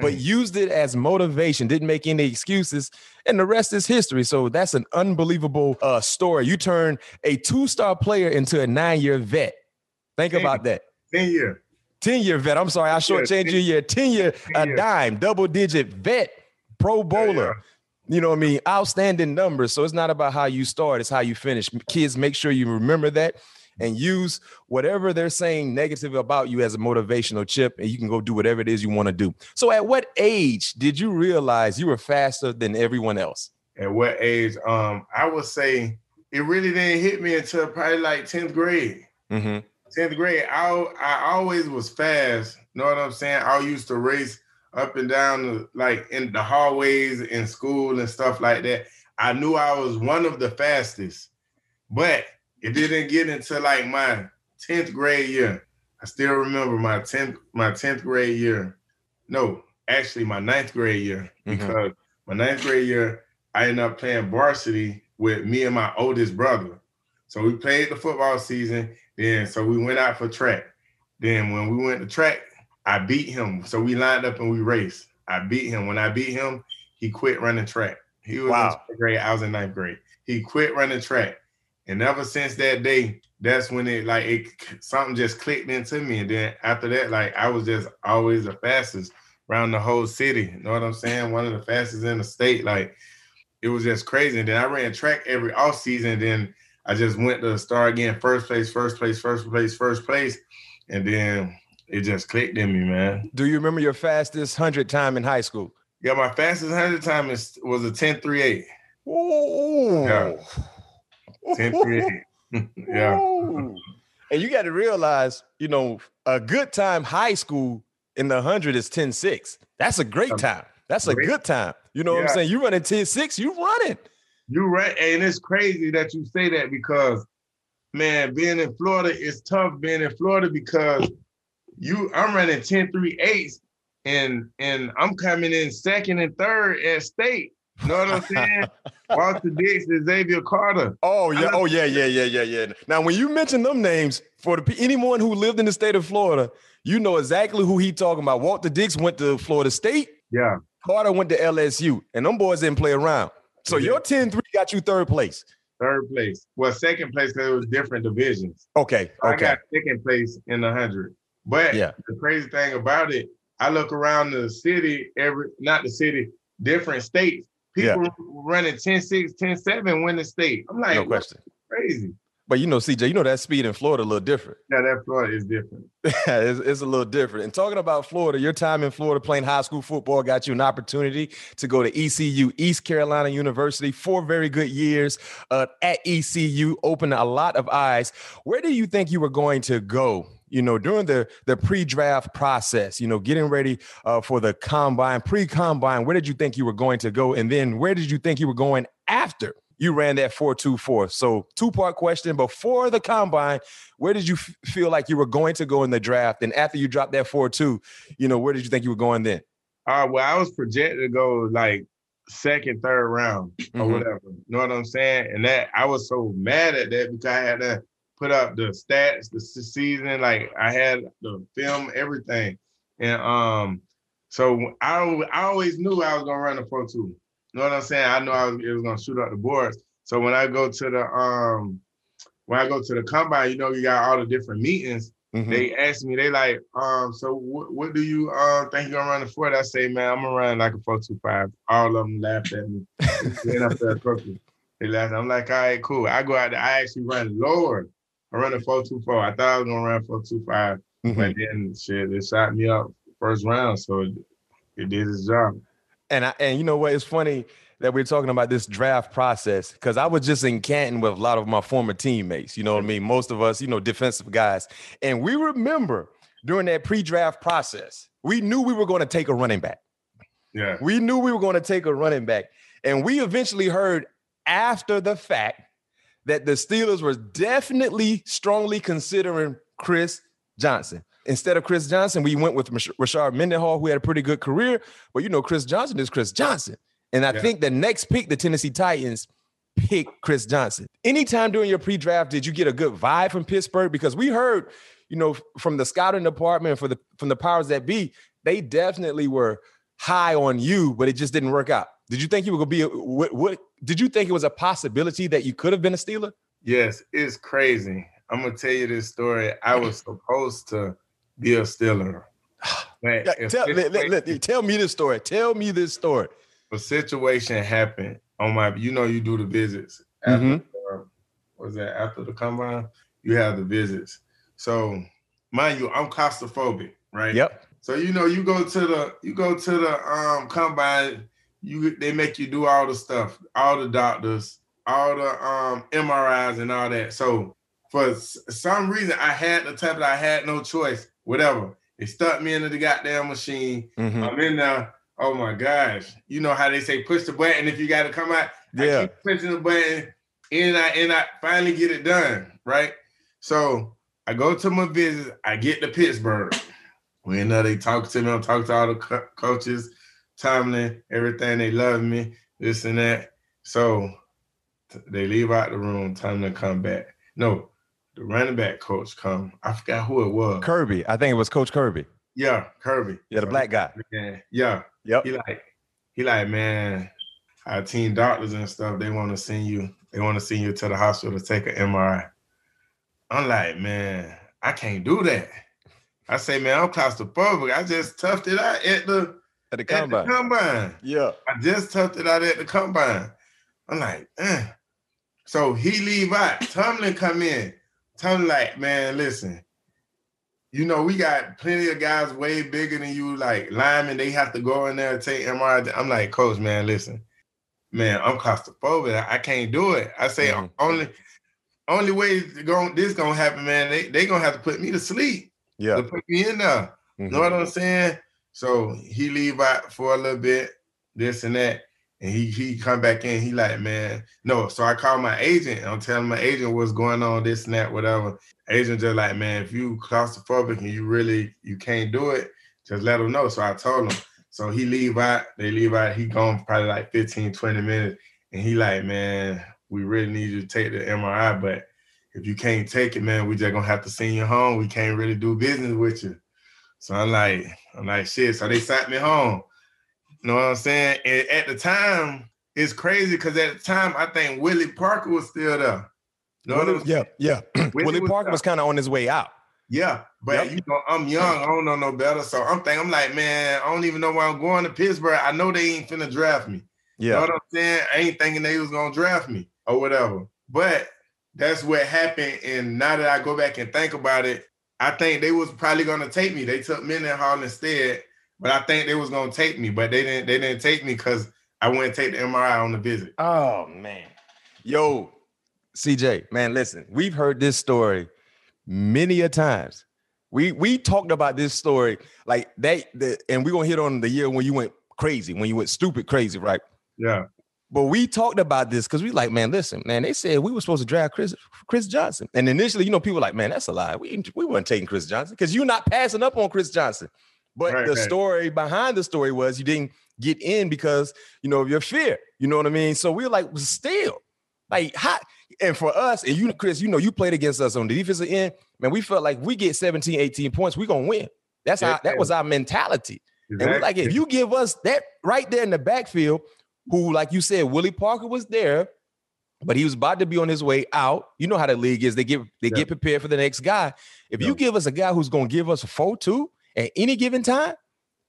but used it as motivation, didn't make any excuses, and the rest is history. So that's an unbelievable uh, story. You turn a two-star player into a nine-year vet. Think ten, about that. 10 year. 10 year vet. I'm sorry, I shortchanged you year. 10 year, 10 a dime, double digit vet, pro bowler. Yeah. You know what I mean? Outstanding numbers. So it's not about how you start, it's how you finish. Kids, make sure you remember that and use whatever they're saying negative about you as a motivational chip, and you can go do whatever it is you want to do. So, at what age did you realize you were faster than everyone else? At what age? Um, I would say it really didn't hit me until probably like 10th grade. Mm-hmm. 10th grade, I I always was fast. Know what I'm saying? I used to race up and down the, like in the hallways in school and stuff like that. I knew I was one of the fastest, but it didn't get into like my 10th grade year. I still remember my 10th, my 10th grade year. No, actually my ninth grade year Mhm. because my ninth grade year I ended up playing varsity with me and my oldest brother. So we played the football season. Then so we went out for track. Then when we went to track, I beat him. So we lined up and we raced. I beat him. When I beat him, he quit running track. He was Wow. in grade. I was in ninth grade. He quit running track. And ever since that day, that's when it like it something just clicked into me. And then after that, like I was just always the fastest around the whole city. You know what I'm saying? One of the fastest in the state. Like it was just crazy. And then I ran track every off season. Then I just went to start again, first place, first place, first place, first place. And then it just clicked in me, man. Do you remember your fastest hundred time in high school? Yeah, my fastest hundred time is was a 1038. Ooh. Yeah. 1038. yeah. And you got to realize, you know, a good time high school in the 100 is 10 6. That's a great time. That's a good time. You know what I'm saying? You running 10 6, you running. You're right. And it's crazy that you say that because man, being in Florida is tough being in Florida because you I'm running 10 3 8s and and I'm coming in second and third at state. You know what I'm saying? Walter Dix and Xavier Carter. Oh, yeah. Oh, yeah, yeah, yeah, yeah, yeah. Now, when you mention them names, for the, anyone who lived in the state of Florida, you know exactly who he talking about. Walter Dix went to Florida State. Yeah. Carter went to LSU, and them boys didn't play around. So Yeah. your 10 3 got you third place. Third place. Well, second place because it was different divisions. Okay. I Okay. got second place in the hundred. But Yeah. the crazy thing about it, I look around the city, every not the city, different states. People running 10-6, 10-7 win the state. I'm like, No question. crazy. But you know, CJ, you know that speed in Florida a little different. Yeah, that Florida is different. it's, it's a little different. And talking about Florida, your time in Florida playing high school football got you an opportunity to go to ECU, East Carolina University, four very good years uh, at ECU, opened a lot of eyes. Where do you think you were going to go? You know, during the the pre-draft process, you know, getting ready uh, for the combine, pre-combine. Where did you think you were going to go, and then where did you think you were going after you ran that four two four? So, two part question: Before the combine, where did you f- feel like you were going to go in the draft? And after you dropped that 4 2, you know, where did you think you were going then? Uh, well, I was projected to go like second, third round or Mhm. whatever. You know what I'm saying? And that I was so mad at that because I had to put up the stats, the season, like I had the film, everything. And um, so I I always knew I was gonna run the pro two. You know what I'm saying? I knew I was it was gonna shoot up the boards. So when I go to the um when I go to the combine, you know, you got all the different meetings Mhm. they asked me, they like, um, so what, what do you um think you're gonna run the Ford? I say, man, I'm gonna run like a 425. All of them laughed at me. Then I felt. They laughed. I'm like, all right, cool. I go out there, I actually run lower. I run a 424. I thought I was gonna run 425, Mhm. but then shit, they shot me up first round, so it, it did its job. And I, and you know what? It's funny that we're talking about this draft process because I was just in Canton with a lot of my former teammates. You know what I mean? Most of us, you know, defensive guys, and we remember during that pre-draft process, we knew we were going to take a running back. Yeah. We knew we were going to take a running back, and we eventually heard after the fact that the Steelers were definitely strongly considering Chris Johnson. Instead of Chris Johnson, we went with Rash- Rashard Mendenhall, who had a pretty good career. But you know, Chris Johnson is Chris Johnson. And I Yeah. think the next pick, the Tennessee Titans, pick Chris Johnson. Anytime during your pre-draft, did you get a good vibe from Pittsburgh? Because we heard, you know, from the scouting department for the from the powers that be, they definitely were high on you, but it just didn't work out. Did you think you were gonna be? A, what, what did you think it was a possibility that you could have been a Steeler? Yes, it's crazy. I'm gonna tell you this story. I was supposed to be a Steeler. If tell, let- let- tell me this story. Tell me this story. a situation happened on my you know you do the visits after Mhm. uh, was that after the combine you have the visits so mind you i'm claustrophobic right Yep. so you know you go to the you go to the um combine you they make you do all the stuff all the doctors all the um mris and all that so for some reason i had the type that i had no choice whatever they stuck me into the goddamn machine Mhm. I'm in there. Oh my gosh. You know how they say push the button if you gotta come out. I Yeah. keep pushing the button and I and I finally get it done. Right. So I go to my visit, I get to Pittsburgh. We in there, they talk to me, I talk to all the co- coaches, Tomlin, everything. They love me, this and that. So they leave out the room, Tomlin come back. No, the running back coach come. I forgot who it was. Kirby. I think it was Coach Kirby. Yeah, Kirby. Yeah, the black guy. Yeah, yeah. Yep. He like, he like, man, our team doctors and stuff, they want to send you, they want to send you to the hospital to take an MRI. I'm like, man, I can't do that. I say, man, I'm claustrophobic. I just toughed it out at the At the at the combine. combine. Yeah. I just toughed it out at the combine. I'm like, eh. So he leave out. Tomlin come in. Tomlin like, man, listen. You know, we got plenty of guys way bigger than you, like linemen. They have to go in there and take MRI. I'm like, coach, man, listen, man, I'm claustrophobic. I, I can't do it. I say Mhm. only, only way to go, this gonna happen, man. They they gonna have to put me to sleep. Yeah. To put me in there. Mhm. Know what I'm saying? So he leave out for a little bit, this and that, and he he come back in. He like, man, no. So I call my agent. I'm telling my agent what's going on, this and that, whatever. Agent just like, man, if you claustrophobic and you really you can't do it, just let him know. So I told him. So he leave out. They leave out. He gone probably like 15, 20 minutes, and he like, man, we really need you to take the MRI, but if you can't take it, man, we just gonna have to send you home. We can't really do business with you. So I'm like, I'm like, shit. So they sent me home. You know what I'm saying? And at the time, it's crazy because at the time, I think Willie Parker was still there. You know what I'm yeah, yeah. Willie Willie was Parker up. was kind of on his way out. Yeah, but Yep. you know, I'm young. I don't know no better. So I'm thinking, I'm like, man, I don't even know where I'm going to Pittsburgh. I know they ain't finna draft me. You know Yeah. what I'm saying? I ain't thinking they was gonna draft me or whatever. But that's what happened. And now that I go back and think about it, I think they was probably gonna take me. They took Mendenhall instead, but I think they was gonna take me, but they didn't. They didn't take me because I went to take the MRI on the visit. Oh man. Yo, CJ, man, listen, we've heard this story many a times. We we talked about this story like that, and we're gonna hit on the year when you went crazy, when you went stupid crazy, right? Yeah, But we talked about this because we like, man, listen, man, they said we were supposed to draft Chris Chris Johnson. And initially, you know, people were like, man, that's a lie. We, we weren't taking Chris Johnson because you're not passing up on Chris Johnson. But Right, the right. story behind the story was you didn't get in because you know of your fear. You know what I mean? So we were like, still, like hot. and for us, and you, Chris, you know, you played against us on the defensive end, man. We felt like we get 17, 18 points, we're gonna win. That's how that was our mentality. And we're like, if you give us that right there in the backfield, who, like you said, Willie Parker was there, but he was about to be on his way out. You know how the league is. They get they Yeah. get prepared for the next guy. If Yeah. you give us a guy who's gonna give us a 4-2 at any given time,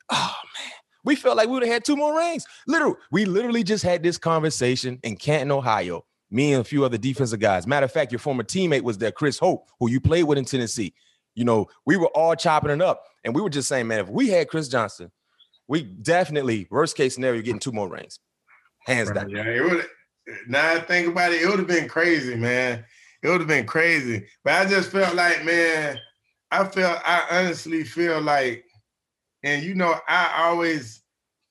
oh man, we felt like we would have had two more rings. Literally, we literally just had this conversation in Canton, Ohio. Me and a few other defensive guys. Matter of fact, your former teammate was there, Chris Hope, who you played with in Tennessee. You know, we were all chopping it up, and we were just saying, man, if we had Chris Johnson, we definitely worst case scenario getting two more rings, hands down. Yeah, it would. Now I think about it, it would have been crazy, man. It would have been crazy. But I just felt like, man, I felt, I honestly feel like, and you know, I always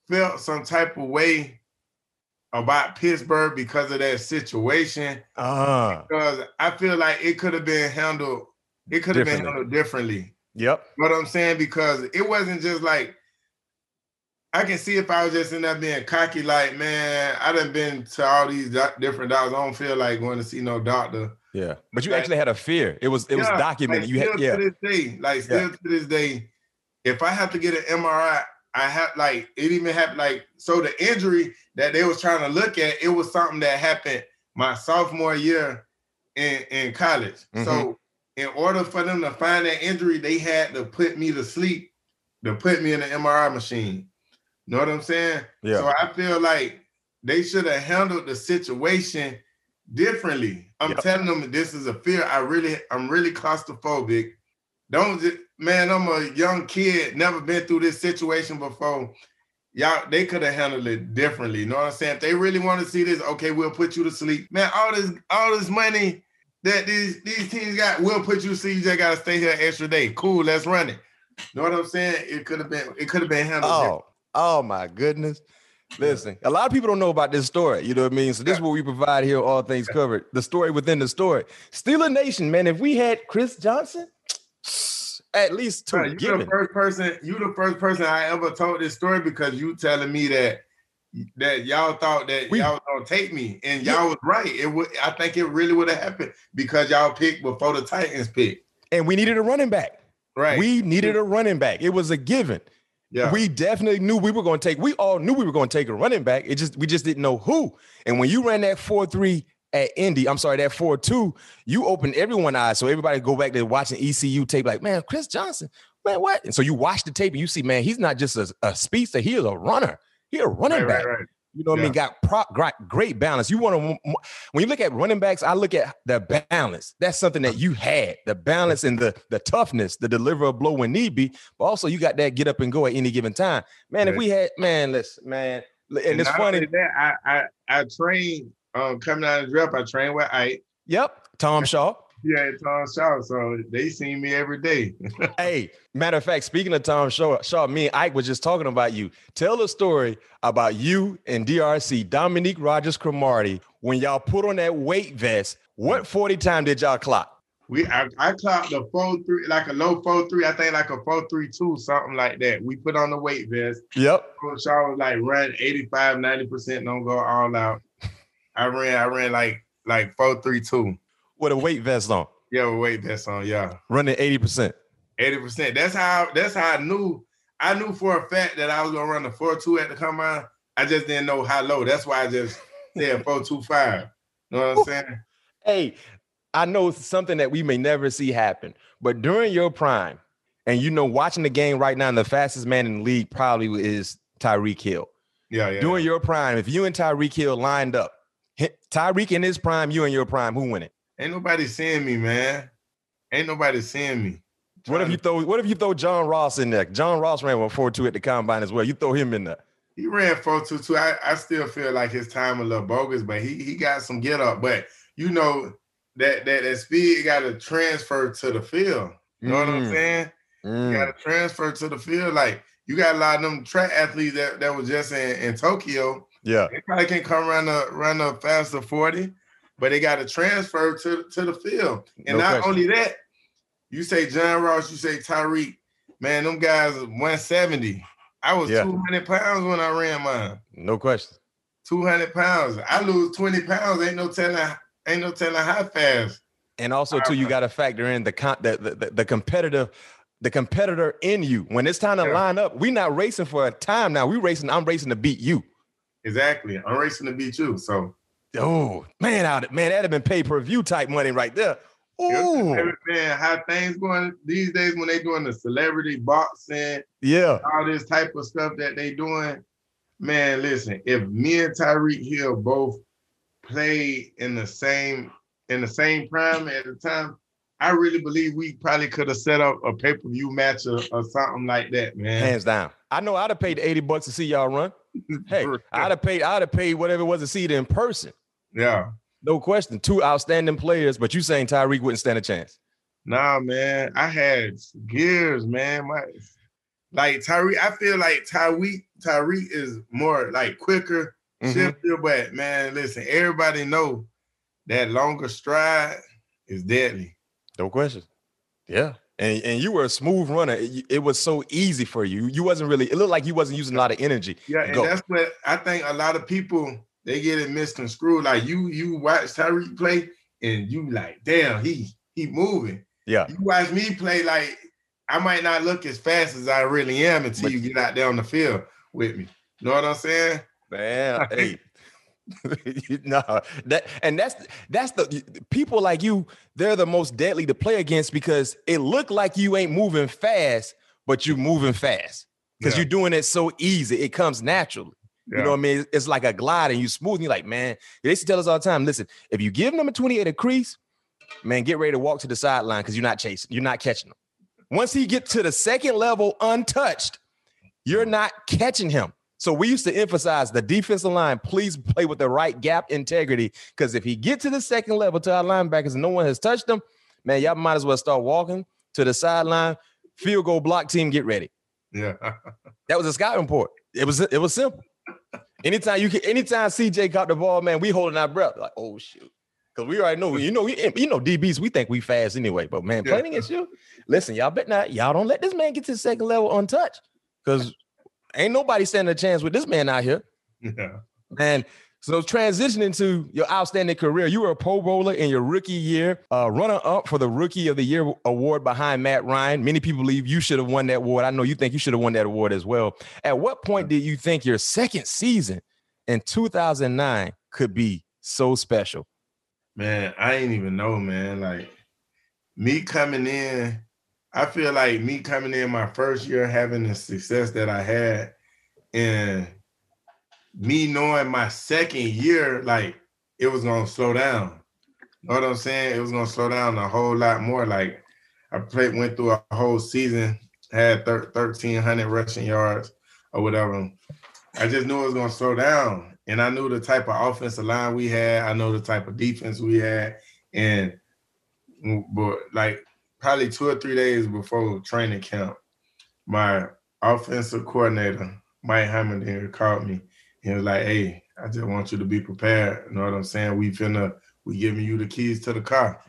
felt some type of way about Pittsburgh because of that situation. Ah, Because I feel like it could have been handled, it could have been handled differently. yep. You know what I'm saying? Because it wasn't just like I can see if I was just in there being cocky, like, man, I done been to all these doc- different doctors. I don't feel like going to see no doctor. Yeah, but you Like- actually had a fear. It was it was documented. Like, you had yeah, to this day, like still to this day, if I have to get an MRI, I have like it even happened like so the injury that they was trying to look at, it was something that happened my sophomore year in, in college. Mm-hmm. So in order for them to find that injury, they had to put me to sleep, to put me in the MRI machine. You know what I'm saying? yeah. So I feel like they should have handled the situation differently. I'm Yep. telling them this is a fear. I really, I'm really claustrophobic. Don't just, man, I'm a young kid, never been through this situation before. Y'all, they could have handled it differently. You know what I'm saying? If they really want to see this, okay, we'll put you to sleep. Man, all this, all this money that these these teams got, we'll put you to sleep. You just gotta stay here an extra day. Cool, let's run it. You know what I'm saying? It could have been, it could have been handled. Oh, oh my goodness. Listen, a lot of people don't know about this story. You know what I mean? So this is what we provide here, all things covered. The story within the story. Steeler Nation, man. If we had Chris Johnson, at least two. Right, you the first person. You the first person I ever told this story because you telling me that that y'all thought that we, y'all was gonna take me, and y'all yeah. was right. It would. I think it really would have happened because y'all picked before the Titans picked, and we needed a running back. Right. We needed a running back. It was a given. Yeah. We definitely knew we were going to take. We all knew we were going to take a running back. It just we just didn't know who. And when you ran that four three at Indy, I'm sorry, that four two, you opened everyone eyes. So everybody go back to watching ECU tape, like man, Chris Johnson, man, what? And so you watch the tape and you see, man, he's not just a, a speedster, he is a runner. He a running right, back. Right, right. You know what yeah. I mean? Got prop great, great balance. You want to when you look at running backs, I look at the balance. That's something that you had the balance and the the toughness, the deliver a blow when need be. But also you got that get up and go at any given time. Man, if we had man, listen, man, and, and it's funny that I I I trained um coming out of the draft. I trained with Ike. Yep, Tom Shaw. Yeah, Tom Shaw. So they see me every day. hey, matter of fact, speaking of Tom Shaw, Shaw, me and Ike was just talking about you. Tell a story about you and DRC, Dominique Rodgers Cromartie, when y'all put on that weight vest. What 40 time did y'all clock? We I, I clocked a four three, like a low four three, I think like a four three two, something like that. We put on the weight vest. Yep. Shaw was like run 85, 90%, don't go all out. I ran, I ran like like four three two with a weight vest on. Yeah, with weight vest on. Yeah, running eighty percent. Eighty percent. That's how. That's how I knew. I knew for a fact that I was gonna run the four two at the combine. I just didn't know how low. That's why I just said four two five. You know what I'm saying? Hey, I know it's something that we may never see happen, but during your prime, and you know, watching the game right now, and the fastest man in the league probably is Tyreek Hill. Yeah, yeah. During yeah. your prime, if you and Tyreek Hill lined up, Tyreek in his prime, you in your prime, who win it? Ain't nobody seeing me, man. Ain't nobody seeing me. What if you throw what if you throw John Ross in there? John Ross ran with 4-2 at the combine as well. You throw him in there. He ran 4-2 too. I, I still feel like his time a little bogus, but he he got some get up. But you know that that, that speed got to transfer to the field. You know mm. what I'm mm. saying? Mm. You got to transfer to the field. Like you got a lot of them track athletes that, that was just in, in Tokyo. Yeah. They probably can come run a run a faster 40 but they got to transfer to, to the field. And no not question. only that, you say John Ross, you say Tyreek, man, them guys 170. I was yeah. 200 pounds when I ran mine. No question. 200 pounds. I lose 20 pounds. Ain't no telling, ain't no telling how fast. And also, too, you got to factor in the, con- the, the, the competitive the competitor in you. When it's time to yeah. line up, we're not racing for a time now. We racing, I'm racing to beat you. Exactly. I'm racing to beat you. So Oh man, out man, that'd have been pay per view type money right there. Oh man, how things going these days when they doing the celebrity boxing, yeah, all this type of stuff that they doing. Man, listen, if me and Tyreek Hill both played in the same in the same prime at the time, I really believe we probably could have set up a pay per view match or, or, something like that, man. Hands down. I know I'd have paid eighty bucks to see y'all run. Hey, I'd have paid. I'd have paid whatever it was to see it in person. Yeah. No question. Two outstanding players, but you saying Tyreek wouldn't stand a chance? Nah, man. I had gears, man. My like Tyreek, I feel like Tyreek, Tyreek is more like quicker, mm-hmm. but man, listen, everybody know that longer stride is deadly. No question. Yeah. And, and you were a smooth runner. It, it, was so easy for you. You wasn't really. It looked like you wasn't using a lot of energy. Yeah, and go. that's what I think. A lot of people they get it misconstrued. Like you, you watch Tyreek play, and you like, damn, he he moving. Yeah. You watch me play, like I might not look as fast as I really am until but, you get out there on the field with me. Know what I'm saying? Man, hey. no, that and that's that's the people like you. They're the most deadly to play against because it looked like you ain't moving fast, but you're moving fast because yeah. you're doing it so easy. It comes naturally. Yeah. You know what I mean? It's like a glide and you smooth. And you're like, man, they used to tell us all the time. Listen, if you give number 28 a crease, man, get ready to walk to the sideline because you're not chasing, you're not catching him. Once he get to the second level untouched, you're mm. not catching him. So we used to emphasize the defensive line, please play with the right gap integrity. Because if he get to the second level to our linebackers and no one has touched him, man, y'all might as well start walking to the sideline. Field goal block team, get ready. Yeah. that was a scouting report. It was it was simple. Anytime you can, anytime CJ caught the ball, man, we holding our breath like, oh shoot, Because we already know, you know, we, you know, DBs, we think we fast anyway. But man, Yeah. playing against you, listen, y'all bet not, y'all don't let this man get to the second level untouched. Because ain't nobody standing a chance with this man out here. Yeah. Man, so transitioning to your outstanding career, you were a Pro Bowler in your rookie year, uh, runner up for the Rookie of the Year award behind Matt Ryan. Many people believe you should have won that award. I know you think you should have won that award as well. At what point did you think your second season in 2009 could be so special? Man, I ain't even know, man. Like me coming in, I feel like me coming in my first year having the success that I had, and me knowing my second year, like it was gonna slow down. You Know what I'm saying? It was gonna slow down a whole lot more. Like I played, went through a whole season, had thir- 1,300 rushing yards or whatever. I just knew it was gonna slow down, and I knew the type of offensive line we had. I know the type of defense we had, and but like probably two or three days before training camp, my offensive coordinator Mike Hammond here, called me. He was like, "Hey, I just want you to be prepared. You know what I'm saying? We finna we giving you the keys to the car.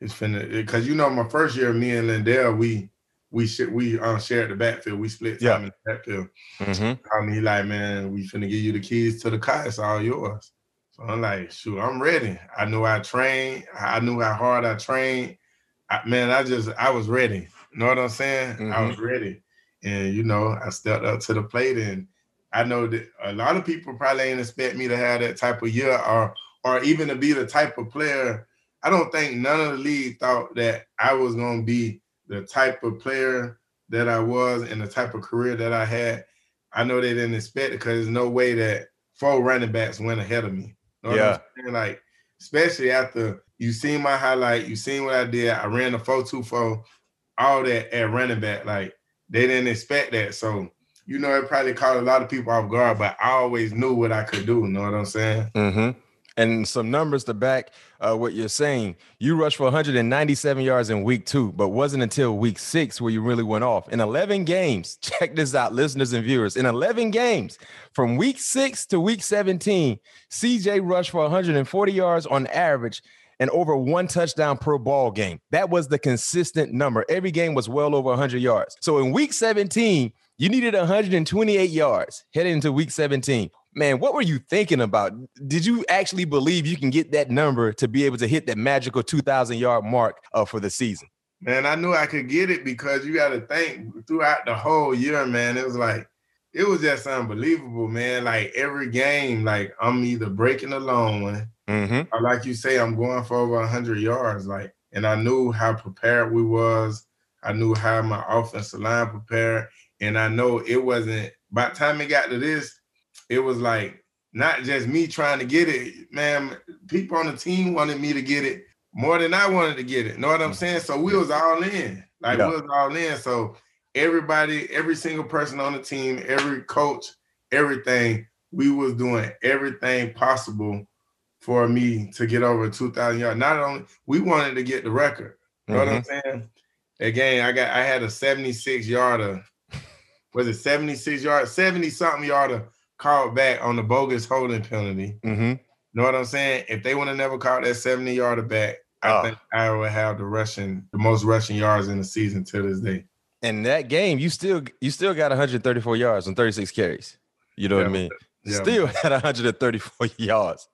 It's finna because you know my first year, me and LenDale, we we sh- we um, shared the backfield. We split time Yeah. in the backfield. Mm-hmm. I mean, like, man, we finna give you the keys to the car. It's all yours. So I'm like, shoot, I'm ready. I knew I trained. I knew how hard I trained. I, man, I just, I was ready. You know what I'm saying? I was ready. And, you know, I stepped up to the plate and I know that a lot of people probably ain't expect me to have that type of year or, or even to be the type of player. I don't think none of the league thought that I was going to be the type of player that I was and the type of career that I had. I know they didn't expect it because there's no way that four running backs went ahead of me. Know what I'm Yeah. saying? Like, especially after you seen my highlight, you seen what I did. I ran the 4-2-4, all that at running back. Like, they didn't expect that. So, you know, it probably caught a lot of people off guard, but I always knew what I could do. You know what I'm saying? Mm-hmm. And some numbers to back uh, what you're saying. You rushed for 197 yards in week two, but wasn't until week six where you really went off. In 11 games, check this out, listeners and viewers. In 11 games, from week six to week 17, CJ rushed for 140 yards on average and over one touchdown per ball game. That was the consistent number. Every game was well over 100 yards. So in week 17, you needed 128 yards heading into week 17. Man, what were you thinking about? Did you actually believe you can get that number to be able to hit that magical 2,000 yard mark uh, for the season? Man, I knew I could get it because you got to think throughout the whole year, man. It was like, it was just unbelievable, man. Like every game, like I'm either breaking a long one, Mm-hmm. or like you say, I'm going for over 100 yards. Like, and I knew how prepared we was. I knew how my offensive line prepared, and I know it wasn't. By the time it got to this, it was like not just me trying to get it, man. People on the team wanted me to get it more than I wanted to get it. Know what I'm mm-hmm. saying? So we was all in. Like Yeah. we was all in. So everybody, every single person on the team, every coach, everything, we was doing everything possible for me to get over 2,000 yards. Not only we wanted to get the record. You know what I'm mm-hmm. saying? Again, I got I had a 76 yarder. Was it 76 yards, 70 something yarder called back on the bogus holding penalty. Mm-hmm. Know what I'm saying? If they would have never caught that 70 yarder back, I Oh. think I would have the rushing, the most rushing yards in the season to this day. And that game, you still you still got 134 yards on 36 carries. You know what I mean? Yeah. Still had 134 yards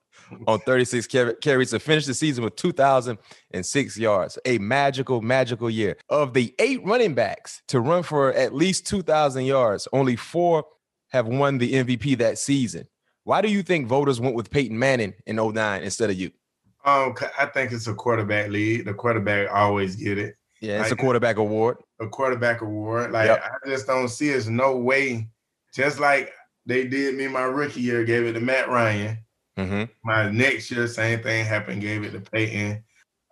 on 36 car- carries to finish the season with 2,006 yards. A magical, magical year. Of the eight running backs to run for at least 2,000 yards, only four have won the MVP that season. Why do you think voters went with Peyton Manning in 09 instead of you? Um, I think it's a quarterback lead. The quarterback always get it. Yeah, it's a quarterback award. a quarterback award. Like Yep. I just don't see there's no way. Just like they did me my rookie year, gave it to Matt Ryan. Mm-hmm. My next year, same thing happened, gave it to Peyton.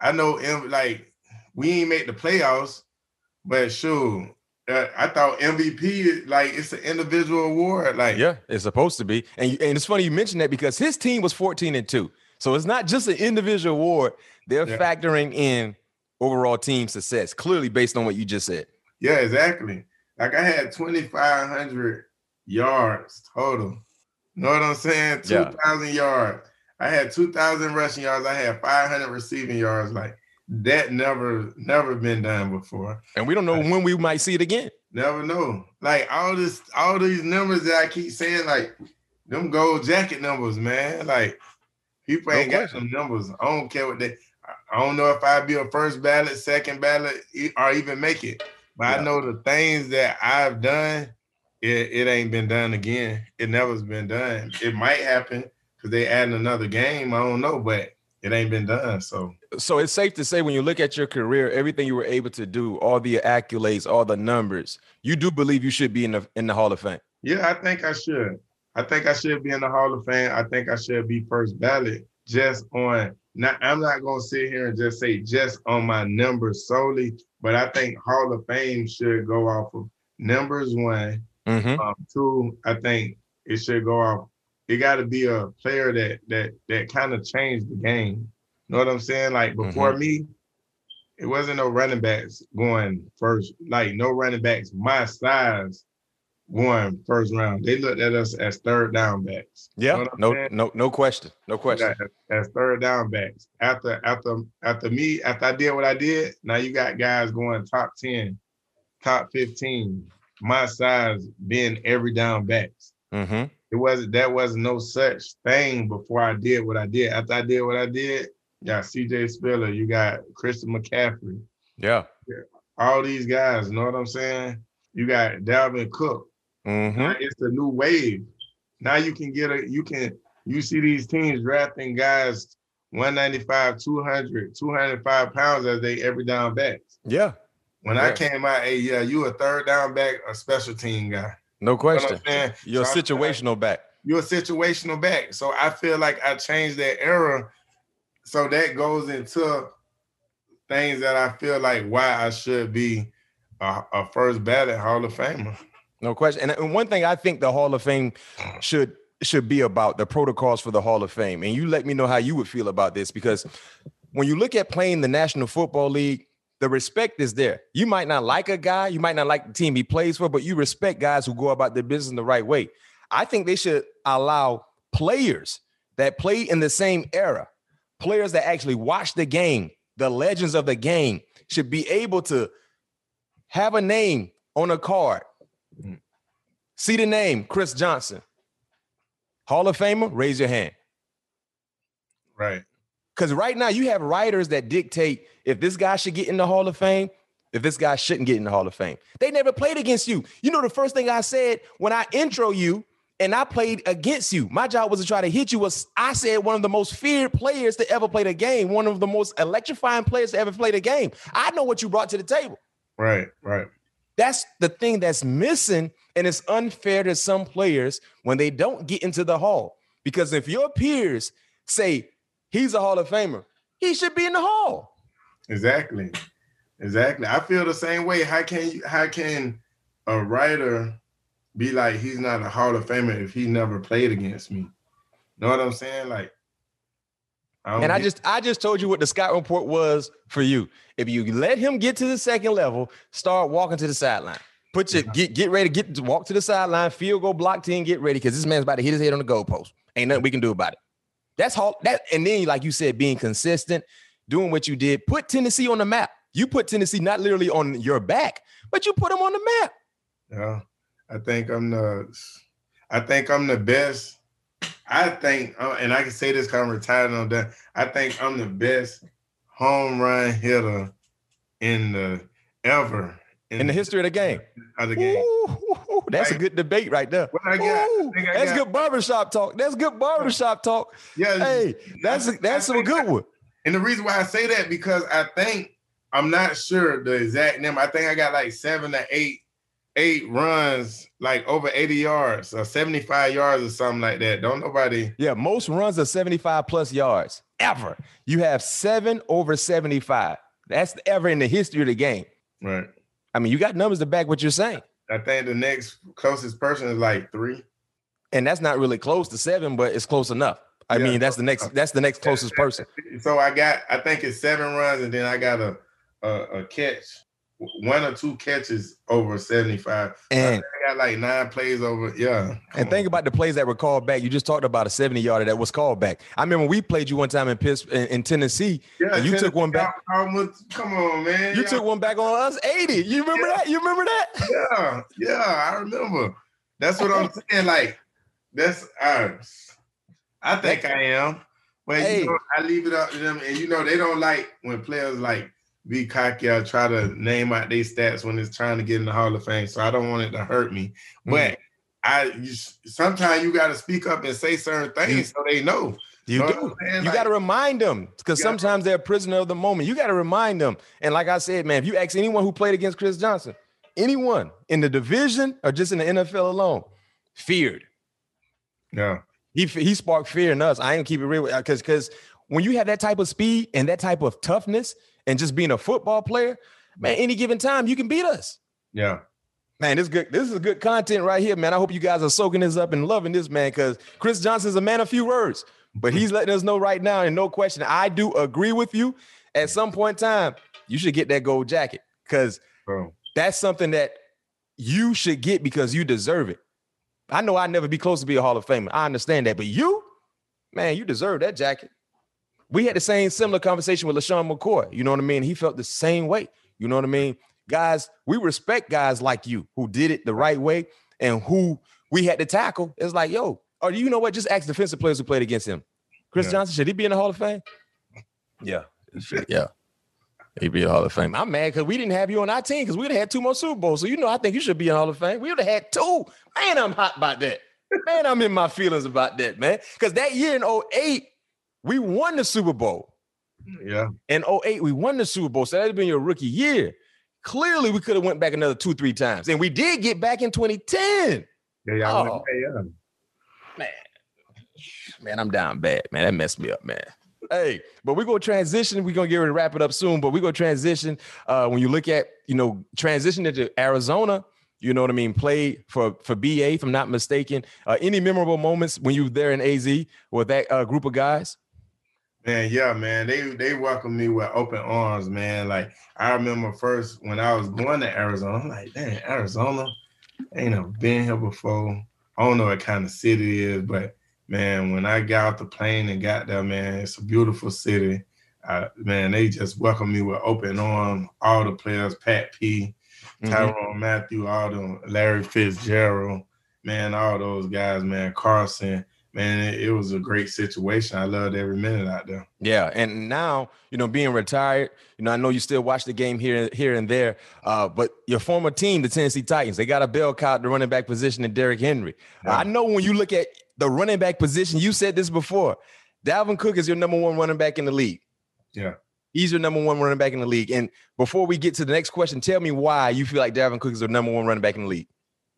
I know like we ain't make the playoffs, but sure. Uh, I thought MVP like it's an individual award. Like Yeah, it's supposed to be. And, you- and it's funny you mentioned that because his team was 14 and 2. So it's not just an individual award. They're Yeah. factoring in overall team success, clearly based on what you just said. Yeah, exactly. Like I had 2,500 yards total. Know what I'm saying? Yeah. 2,000 yards. I had 2,000 rushing yards. I had 500 receiving yards. Like that never, never been done before. And we don't know when we might see it again. Never know. Like all this, all these numbers that I keep saying, like them gold jacket numbers, man. Like people ain't no got some numbers. I don't care what they. I don't know if I'd be a first ballot, second ballot, or even make it. But yeah. I know the things that I've done, it, it ain't been done again. It never's been done. It might happen because they adding another game. I don't know, but it ain't been done. So so it's safe to say when you look at your career, everything you were able to do, all the accolades, all the numbers, you do believe you should be in the in the Hall of Fame. Yeah, I think I should. I think I should be in the Hall of Fame. I think I should be first ballot just on not I'm not gonna sit here and just say just on my numbers solely, but I think Hall of Fame should go off of numbers one. Mm-hmm. Um, two, I think it should go off it got to be a player that that that kind of changed the game. You know what I'm saying? Like before mm-hmm. me, it wasn't no running backs going first. Like no running backs my size going first round. They looked at us as third down backs. Yeah, no, saying? no, no question, no question. As, as third down backs. After after after me, after I did what I did, now you got guys going top ten, top fifteen. My size being every down backs. Mm-hmm it wasn't that wasn't no such thing before I did what I did. After I did what I did, you got CJ Spiller, you got Christian McCaffrey. Yeah. All these guys, you know what I'm saying? You got Dalvin Cook. Mm-hmm. It's the new wave. Now you can get a you can you see these teams drafting guys 195, 200, 205 pounds as they every down backs. Yeah. When yeah. I came out, hey, yeah, you a third down back, a special team guy. No question. You know You're so a situational like, back. You're a situational back. So I feel like I changed that era. So that goes into things that I feel like why I should be a, a first ballot Hall of Famer. No question. And one thing I think the Hall of Fame should should be about the protocols for the Hall of Fame. And you let me know how you would feel about this because when you look at playing the National Football League, the respect is there. You might not like a guy, you might not like the team he plays for, but you respect guys who go about their business the right way. I think they should allow players that play in the same era, players that actually watch the game, the legends of the game, should be able to have a name on a card. Mm-hmm. See the name, Chris Johnson. Hall of Famer, raise your hand. Right. Because right now you have writers that dictate if this guy should get in the Hall of Fame, if this guy shouldn't get in the Hall of Fame. They never played against you. You know, the first thing I said when I intro you and I played against you, my job was to try to hit you. Was I said one of the most feared players to ever play the game, one of the most electrifying players to ever play the game. I know what you brought to the table. Right, right. That's the thing that's missing, and it's unfair to some players when they don't get into the Hall. Because if your peers say He's a Hall of Famer. He should be in the Hall. Exactly. Exactly. I feel the same way. How can you how can a writer be like he's not a Hall of Famer if he never played against me? Know what I'm saying? Like I and I just I just told you what the Scott report was for you. If you let him get to the second level, start walking to the sideline. Put your get get ready, get to walk to the sideline, field goal block team, get ready because this man's about to hit his head on the goalpost. Ain't nothing we can do about it. That's all that, and then like you said, being consistent, doing what you did, put Tennessee on the map. You put Tennessee not literally on your back, but you put them on the map. Yeah, I think I'm the, I think I'm the best. I think, uh, and I can say this kind of retired on that. I think I'm the best home run hitter in the ever in, in the history of the game. Of the game. Ooh, that's a good debate right there. Ooh, that's good barbershop talk. That's good barbershop talk. Yeah. Hey, that's I, that's a good one. And the reason why I say that because I think I'm not sure the exact number. I think I got like seven to eight, eight runs, like over 80 yards or 75 yards or something like that. Don't nobody. Yeah, most runs are 75 plus yards ever. You have seven over 75. That's ever in the history of the game. Right. I mean, you got numbers to back what you're saying. I think the next closest person is like three. And that's not really close to seven, but it's close enough. I yeah, mean, that's the next that's the next closest person. So I got I think it's seven runs, and then I got a a, a catch one or two catches over 75. And I got like nine plays over. Yeah. And think about the plays that were called back. You just talked about a 70 yarder that was called back. I remember we played you one time in Piss in, in Tennessee. Yeah, and you took one back. Come on, man. You took one back on us 80. You remember yeah. that? You remember that? Yeah, yeah, I remember. That's what I'm saying. Like, that's uh, I think I am. But hey. you know, I leave it up to them. And you know, they don't like when players like be cocky or try to name out their stats when it's trying to get in the Hall of Fame. So I don't want it to hurt me. Mm. But I you, sometimes you got to speak up and say certain things so they know. You do. You like, got to remind them because sometimes they're a prisoner of the moment. You got to remind them. And like I said, man, if you ask anyone who played against Chris Johnson, anyone in the division or just in the NFL alone, feared. Yeah. He he sparked fear in us. I ain't keep it real because because when you have that type of speed and that type of toughness and just being a football player, man, any given time you can beat us. Yeah. Man, this good. This is good content right here, man. I hope you guys are soaking this up and loving this, man, because Chris Johnson's a man of few words, but he's letting us know right now, and no question, I do agree with you. At some point in time, you should get that gold jacket because that's something that you should get because you deserve it. I know I'd never be close to be a Hall of Famer. I understand that, but you, man, you deserve that jacket. We had the same similar conversation with LeSean McCoy. You know what I mean? He felt the same way. You know what I mean? Guys, we respect guys like you who did it the right way and who we had to tackle. It's like, yo, or you know what? Just ask defensive players who played against him. Chris yeah. Johnson, should he be in the Hall of Fame? Yeah. Yeah. He'd be in the Hall of Fame. I'm mad because we didn't have you on our team because we'd have had two more Super Bowls. So you know, I think you should be in Hall of Fame. We would have had two. Man, I'm hot about that. Man, I'm in my feelings about that, man. Because that year in 08, we won the Super Bowl. Yeah. In 08, we won the Super Bowl. So that'd been your rookie year. Clearly, we could have went back another two, three times. And we did get back in 2010. Yeah, yeah, oh, yeah. Man. Man, I'm down bad, man. That messed me up, man. Hey, but we're gonna transition. We're gonna get ready to wrap it up soon, but we're gonna transition. Uh, when you look at, you know, transition into Arizona, you know what I mean? Play for for BA, if I'm not mistaken. Uh, any memorable moments when you were there in AZ with that uh, group of guys? Man, yeah, man. They they welcomed me with open arms, man. Like I remember first when I was going to Arizona, I'm like, damn, Arizona, ain't never been here before. I don't know what kind of city it is, but man, when I got off the plane and got there, man, it's a beautiful city. I, man, they just welcomed me with open arms. All the players, Pat P, mm-hmm. Tyrann mm-hmm. Mathieu, all them, Larry Fitzgerald, man, all those guys, man, Carson man, it, it, was a great situation. I loved every minute out there. Yeah, and now you know, being retired, you know, I know you still watch the game here, here and there. Uh, but your former team, the Tennessee Titans, they got a bell cow at the running back position in Derrick Henry. Yeah. I know when you look at the running back position, you said this before. Dalvin Cook is your number one running back in the league. Yeah. He's your number one running back in the league. And before we get to the next question, tell me why you feel like Dalvin Cook is the number one running back in the league.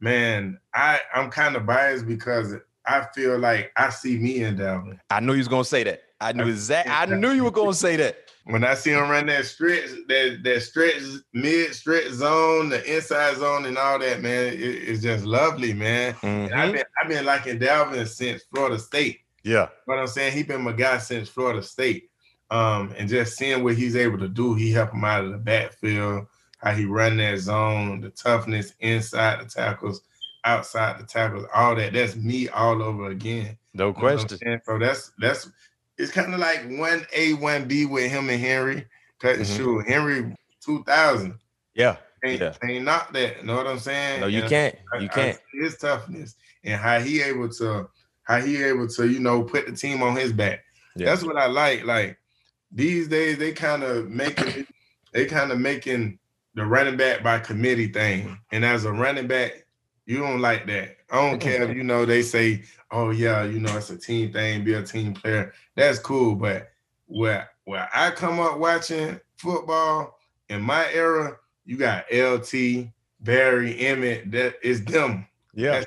Man, I, I'm kind of biased because I feel like I see me in Dalvin. I knew you was gonna say that. I knew exactly. I knew you were gonna say that. When I see him run that stretch, that that stretch mid stretch zone, the inside zone, and all that, man, it, it's just lovely, man. Mm-hmm. I've been I've been liking Dalvin since Florida State. Yeah, what I'm saying, he been my guy since Florida State. Um, and just seeing what he's able to do, he help him out of the backfield, how he run that zone, the toughness inside the tackles outside the tackles, all that. That's me all over again. No question. so that's that's it's kind of like one A, one B with him and Henry. Cutting mm-hmm. shoe. Henry 2000. Yeah. Ain't, yeah. ain't not that. Know what I'm saying? No, you and can't. You I, can't. I his toughness and how he able to how he able to, you know, put the team on his back. Yeah. That's what I like. Like these days, they kind of making they kind of making the running back by committee thing. And as a running back, you don't like that. I don't care if you know they say, "Oh yeah, you know it's a team thing, be a team player." That's cool, but where where I come up watching football in my era, you got LT, Barry, Emmitt. That is them. Yeah.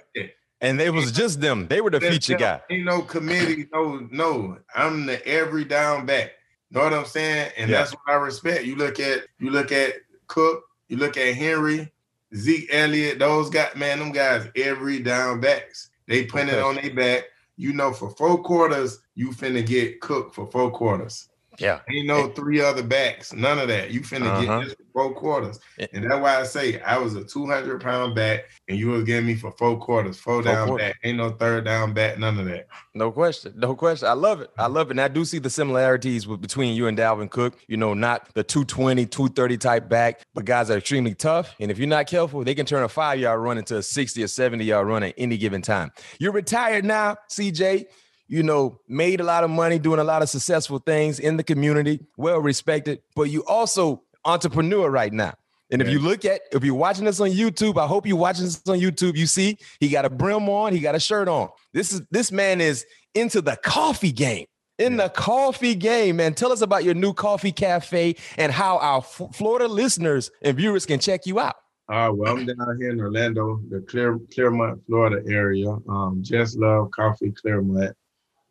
And it was just them. They were the That's feature them. guy. Ain't no committee. No, no. I'm the every down back. Know what I'm saying? And yeah. that's what I respect. You look at you look at Cook. You look at Henry. Zeke Elliott, those guys, man, them guys every down backs. They put okay. it on their back. You know, for four quarters, you finna get cooked for four quarters. Yeah. Ain't no three other backs. None of that. You finna uh-huh. get four quarters. And that's why I say I was a 200 pound back and you was getting me for four quarters, four, four down quarters. back. Ain't no third down back, none of that. No question. No question. I love it. I love it. And I do see the similarities with, between you and Dalvin Cook. You know, not the 220, 230 type back, but guys are extremely tough. And if you're not careful, they can turn a five yard run into a 60 or 70 yard run at any given time. You're retired now, CJ you know, made a lot of money doing a lot of successful things in the community, well respected, but you also entrepreneur right now. And if you look at, if you're watching this on YouTube, I hope you're watching this on YouTube. You see, he got a brim on, he got a shirt on. This is this man is into the coffee game. In yeah. the coffee game, man. Tell us about your new coffee cafe and how our F- Florida listeners and viewers can check you out. Uh, well, I'm down here in Orlando, the Clear, Clermont, Florida area. Um, just love coffee Clermont.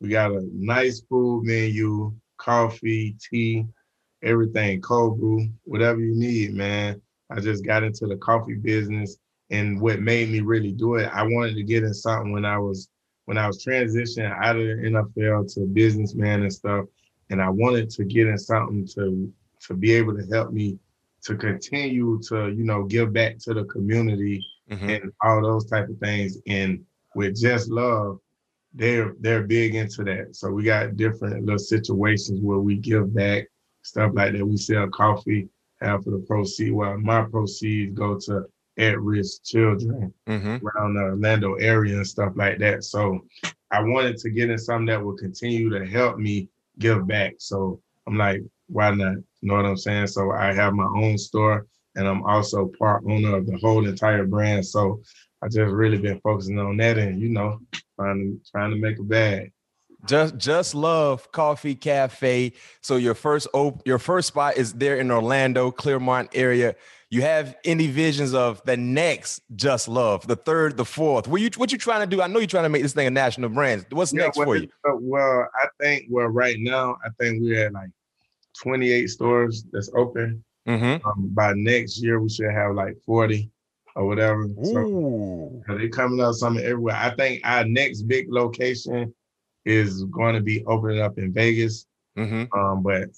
We got a nice food menu, coffee, tea, everything, cold brew, whatever you need, man. I just got into the coffee business and what made me really do it, I wanted to get in something when I was when I was transitioning out of the NFL to businessman and stuff. And I wanted to get in something to to be able to help me to continue to, you know, give back to the community mm-hmm. and all those type of things. And with just love, they're they're big into that. So we got different little situations where we give back stuff like that. We sell coffee, half of the proceeds. Well, my proceeds go to at-risk children mm-hmm. around the Orlando area and stuff like that. So I wanted to get in something that would continue to help me give back. So I'm like, why not? You know what I'm saying? So I have my own store and I'm also part owner of the whole entire brand. So I just really been focusing on that and you know, trying to trying to make a bag. Just just love coffee cafe. So your first op- your first spot is there in Orlando, Clermont area. You have any visions of the next Just Love, the third, the fourth? What you what you trying to do? I know you're trying to make this thing a national brand. What's yeah, next well, for you? Uh, well, I think well right now I think we're at like 28 stores that's open. Mm-hmm. Um, by next year we should have like 40 or whatever. Ooh. So they coming up something everywhere. I think our next big location is going to be opening up in Vegas. Mm-hmm. Um, but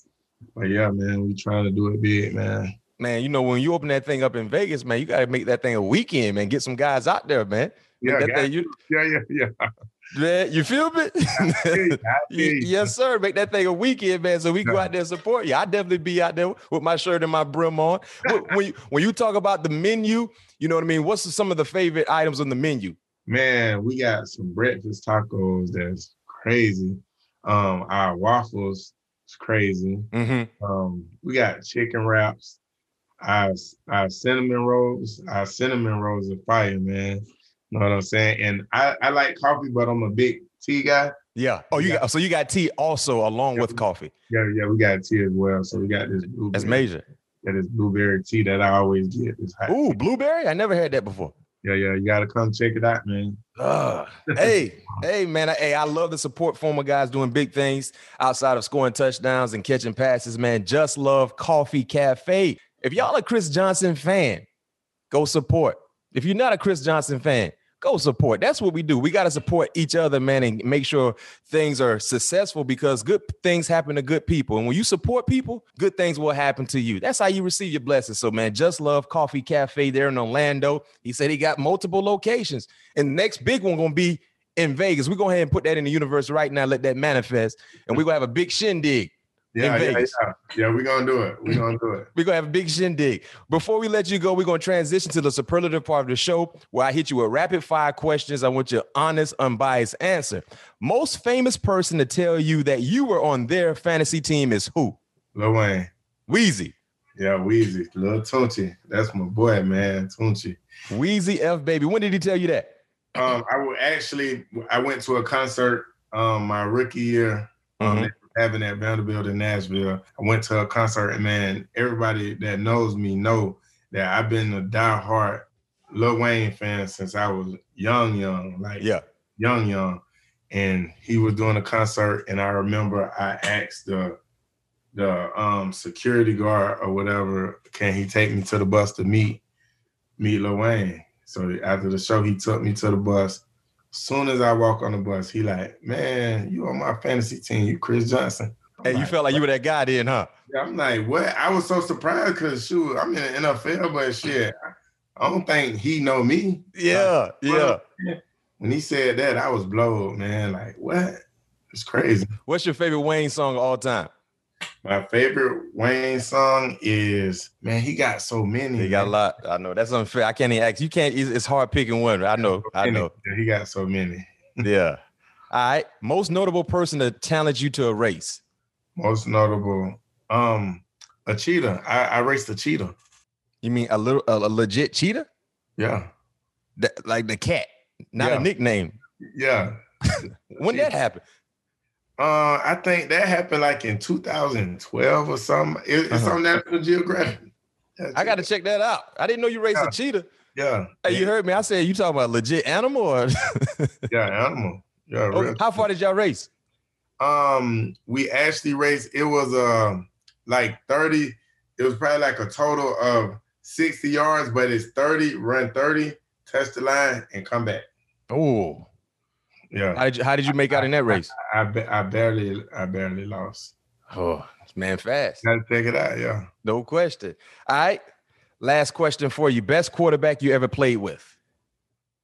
but yeah, man, we trying to do it big, man. Man, you know when you open that thing up in Vegas, man, you got to make that thing a weekend, man. Get some guys out there, man. Yeah, thing, you, yeah, yeah, yeah. Man, you feel me? yes, sir. Make that thing a weekend, man. So we go out there and support you. I definitely be out there with my shirt and my brim on. when you when you talk about the menu, you know what I mean. What's some of the favorite items on the menu? Man, we got some breakfast tacos that's crazy. Um, our waffles is crazy. Mm-hmm. Um, we got chicken wraps. Our, our cinnamon rolls, our cinnamon rolls are fire, man. You know what I'm saying? And I, I like coffee, but I'm a big tea guy. Yeah. Oh, you got so you got tea also along yeah, with coffee. Yeah, yeah, we got tea as well. So we got this blueberry. That's major. That is blueberry tea that I always get. Ooh, blueberry! I never had that before. Yeah, yeah, you gotta come check it out, man. Uh, hey, hey, man. Hey, I love the support former guys doing big things outside of scoring touchdowns and catching passes, man. Just love Coffee Cafe. If y'all a Chris Johnson fan, go support. If you're not a Chris Johnson fan, go support. That's what we do. We got to support each other, man, and make sure things are successful because good things happen to good people. And when you support people, good things will happen to you. That's how you receive your blessings. So, man, just love Coffee Cafe there in Orlando. He said he got multiple locations. And the next big one gonna be in Vegas. We go ahead and put that in the universe right now, let that manifest. And we're gonna have a big shindig yeah, yeah, yeah, yeah. We're gonna do it. We're gonna do it. we're gonna have a big shindig. Before we let you go, we're gonna transition to the superlative part of the show where I hit you with rapid fire questions. I want your honest, unbiased answer. Most famous person to tell you that you were on their fantasy team is who? Lil Wayne. Weezy. Yeah, Weezy. Lil Tunechi. That's my boy, man. Tunechi. Weezy F baby. When did he tell you that? Um, I will actually I went to a concert um my rookie year. Um, mm-hmm having at Vanderbilt in Nashville. I went to a concert and man, everybody that knows me know that I've been a die-hard Lil Wayne fan since I was young, young, like yeah, young, young. And he was doing a concert, and I remember I asked the the um, security guard or whatever, can he take me to the bus to meet meet Lil Wayne? So after the show, he took me to the bus soon as I walk on the bus, he like, man, you on my fantasy team, you Chris Johnson. Hey, you felt like you were that guy then, huh? Yeah, I'm like, what? I was so surprised because shoot, I'm in the NFL, but shit, I don't think he know me. Yeah, yeah. When he said that, I was blown, man. Like, what? It's crazy. What's your favorite Wayne song of all time? My favorite Wayne song is man, he got so many. He got a lot. I know that's unfair. I can't even ask. You can't. It's hard picking one. I know. I know. Yeah, He got so many. Yeah. All right. Most notable person to challenge you to a race. Most notable, um, a cheetah. I, I raced a cheetah. You mean a little a, a legit cheetah? Yeah, The- like the cat, not Yeah. a nickname. yeah. When that happened? Uh, I think that happened like in 2012 or something. It, it's Uh-huh. on National Geographic. I got to check that out. I didn't know you raced Yeah. a cheetah. Yeah, Hey, you heard me? I said you talking about legit animal or yeah, animal. Yeah, Oh, real. how far did y'all race? Um, we actually raced. It was um like 30. It was probably like a total of 60 yards, but it's 30, run 30, touch the line, and come back. Oh, Yeah, how did you how did you make out in that race? I ba- I barely I barely lost. Oh, man, fast. Gotta check it out. Yeah. No question. All right. Last question for you. Best quarterback you ever played with?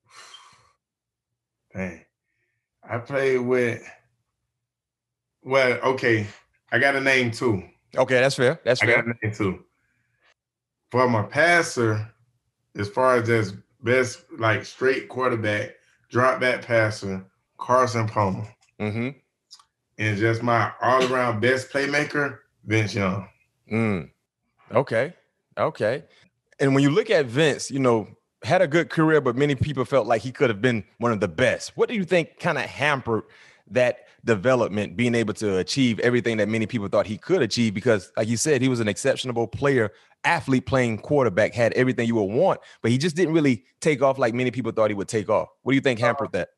Dang. I played with. Well, okay. I got a name too. Okay, that's fair. That's fair. I got a name too. For my passer, as far as just best like straight quarterback, drop back passer, Carson Palmer. Mm-hmm. And just my all around best playmaker, Vince Young. Mm. Okay. Okay. And when you look at Vince, you know, had a good career, but many people felt like he could have been one of the best. What do you think kind of hampered that development, being able to achieve everything that many people thought he could achieve? Because, like you said, he was an exceptional player, athlete playing quarterback, had everything you would want, but he just didn't really take off like many people thought he would take off. What do you think hampered that?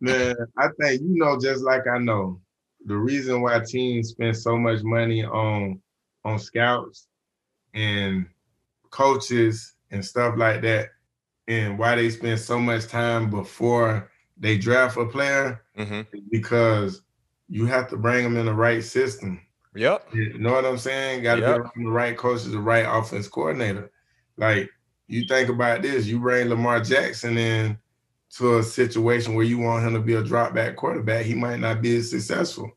Man, I think you know, just like I know, the reason why teams spend so much money on on scouts and coaches and stuff like that, and why they spend so much time before they draft a player, Mm-hmm. is because you have to bring them in the right system. Yep. You know what I'm saying? Got to Yep. be the right coaches, the right offense coordinator. Like you think about this, you bring Lamar Jackson in to a situation where you want him to be a drop back quarterback, he might not be as successful.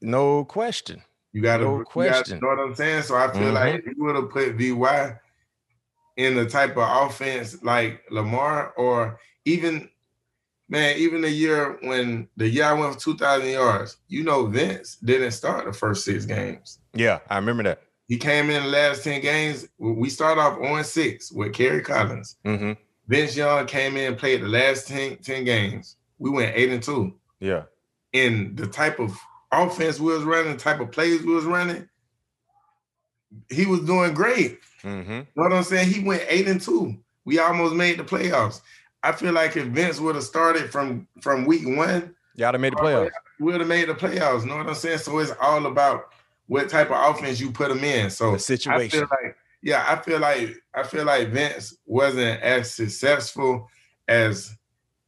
No question. You got to No question. know what I'm saying? So I feel Mhm. like if you would have put VY in the type of offense like Lamar, or even man, even the year when the year I went for 2,000 yards, you know, Vince didn't start the first six games. Yeah, I remember that. He came in the last 10 games. We start off on 6 with Kerry Collins. Mm-hmm. Vince Young came in, and played the last 10, 10 games. We went 8 and 2. Yeah. And the type of offense we was running, the type of plays we was running, he was doing great. Mm-hmm. You know what I'm saying? He went 8 and 2. We almost made the playoffs. I feel like if Vince would have started from from week one, Y'all have made the playoffs. we would have made the playoffs. You know what I'm saying? So it's all about what type of offense you put him in. So The I situation. feel like, yeah, I feel like I feel like Vince wasn't as successful as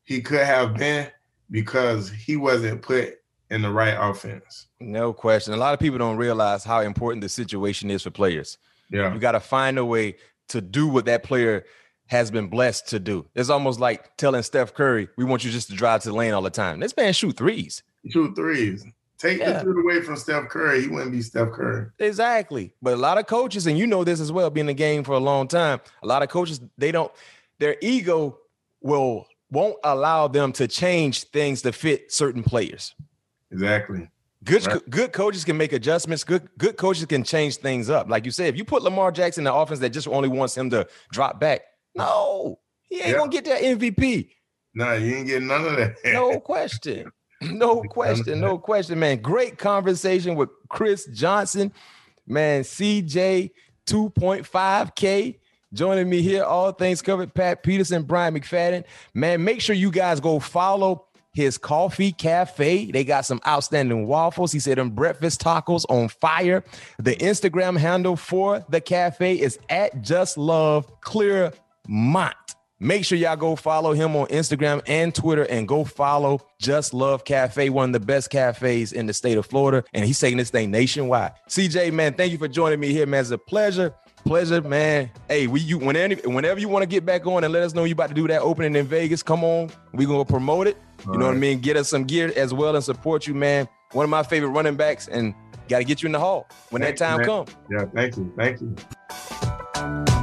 he could have been because he wasn't put in the right offense. No question. A lot of people don't realize how important the situation is for players. Yeah, You got to find a way to do what that player has been blessed to do. It's almost like telling Steph Curry, "We want you just to drive to the lane all the time." This man shoot threes. shoot threes. Take Yeah. the three away from Steph Curry, he wouldn't be Steph Curry. Exactly. But a lot of coaches, and you know this as well, being in the game for a long time, a lot of coaches, they don't, their ego will won't allow them to change things to fit certain players. Exactly. Good, Right. good coaches can make adjustments. Good, good coaches can change things up. Like you said, if you put Lamar Jackson in the offense that just only wants him to drop back, no, he ain't Yeah. gonna get that MVP. No, you ain't getting none of that. No question. No question. No question, man. Great conversation with Chris Johnson, man. CJ 2.5K joining me here. All things covered. Pat Peterson, Bryant McFadden. Man, make sure you guys go follow his coffee cafe. They got some outstanding waffles. He said them breakfast tacos on fire. The Instagram handle for the cafe is at Just Love Clermont. Make sure y'all go follow him on Instagram and Twitter and go follow Just Love Cafe, one of the best cafes in the state of Florida. And he's taking this thing nationwide. CJ, man, thank you for joining me here, man. It's a pleasure. Pleasure, man. Hey, we you whenever whenever you want to get back on and let us know you about to do that opening in Vegas, come on. We gonna promote it. You All know right. what I mean? Get us some gear as well and support you, man. One of my favorite running backs, and got to get you in the hall when thank that time comes. Yeah, thank you. Thank you.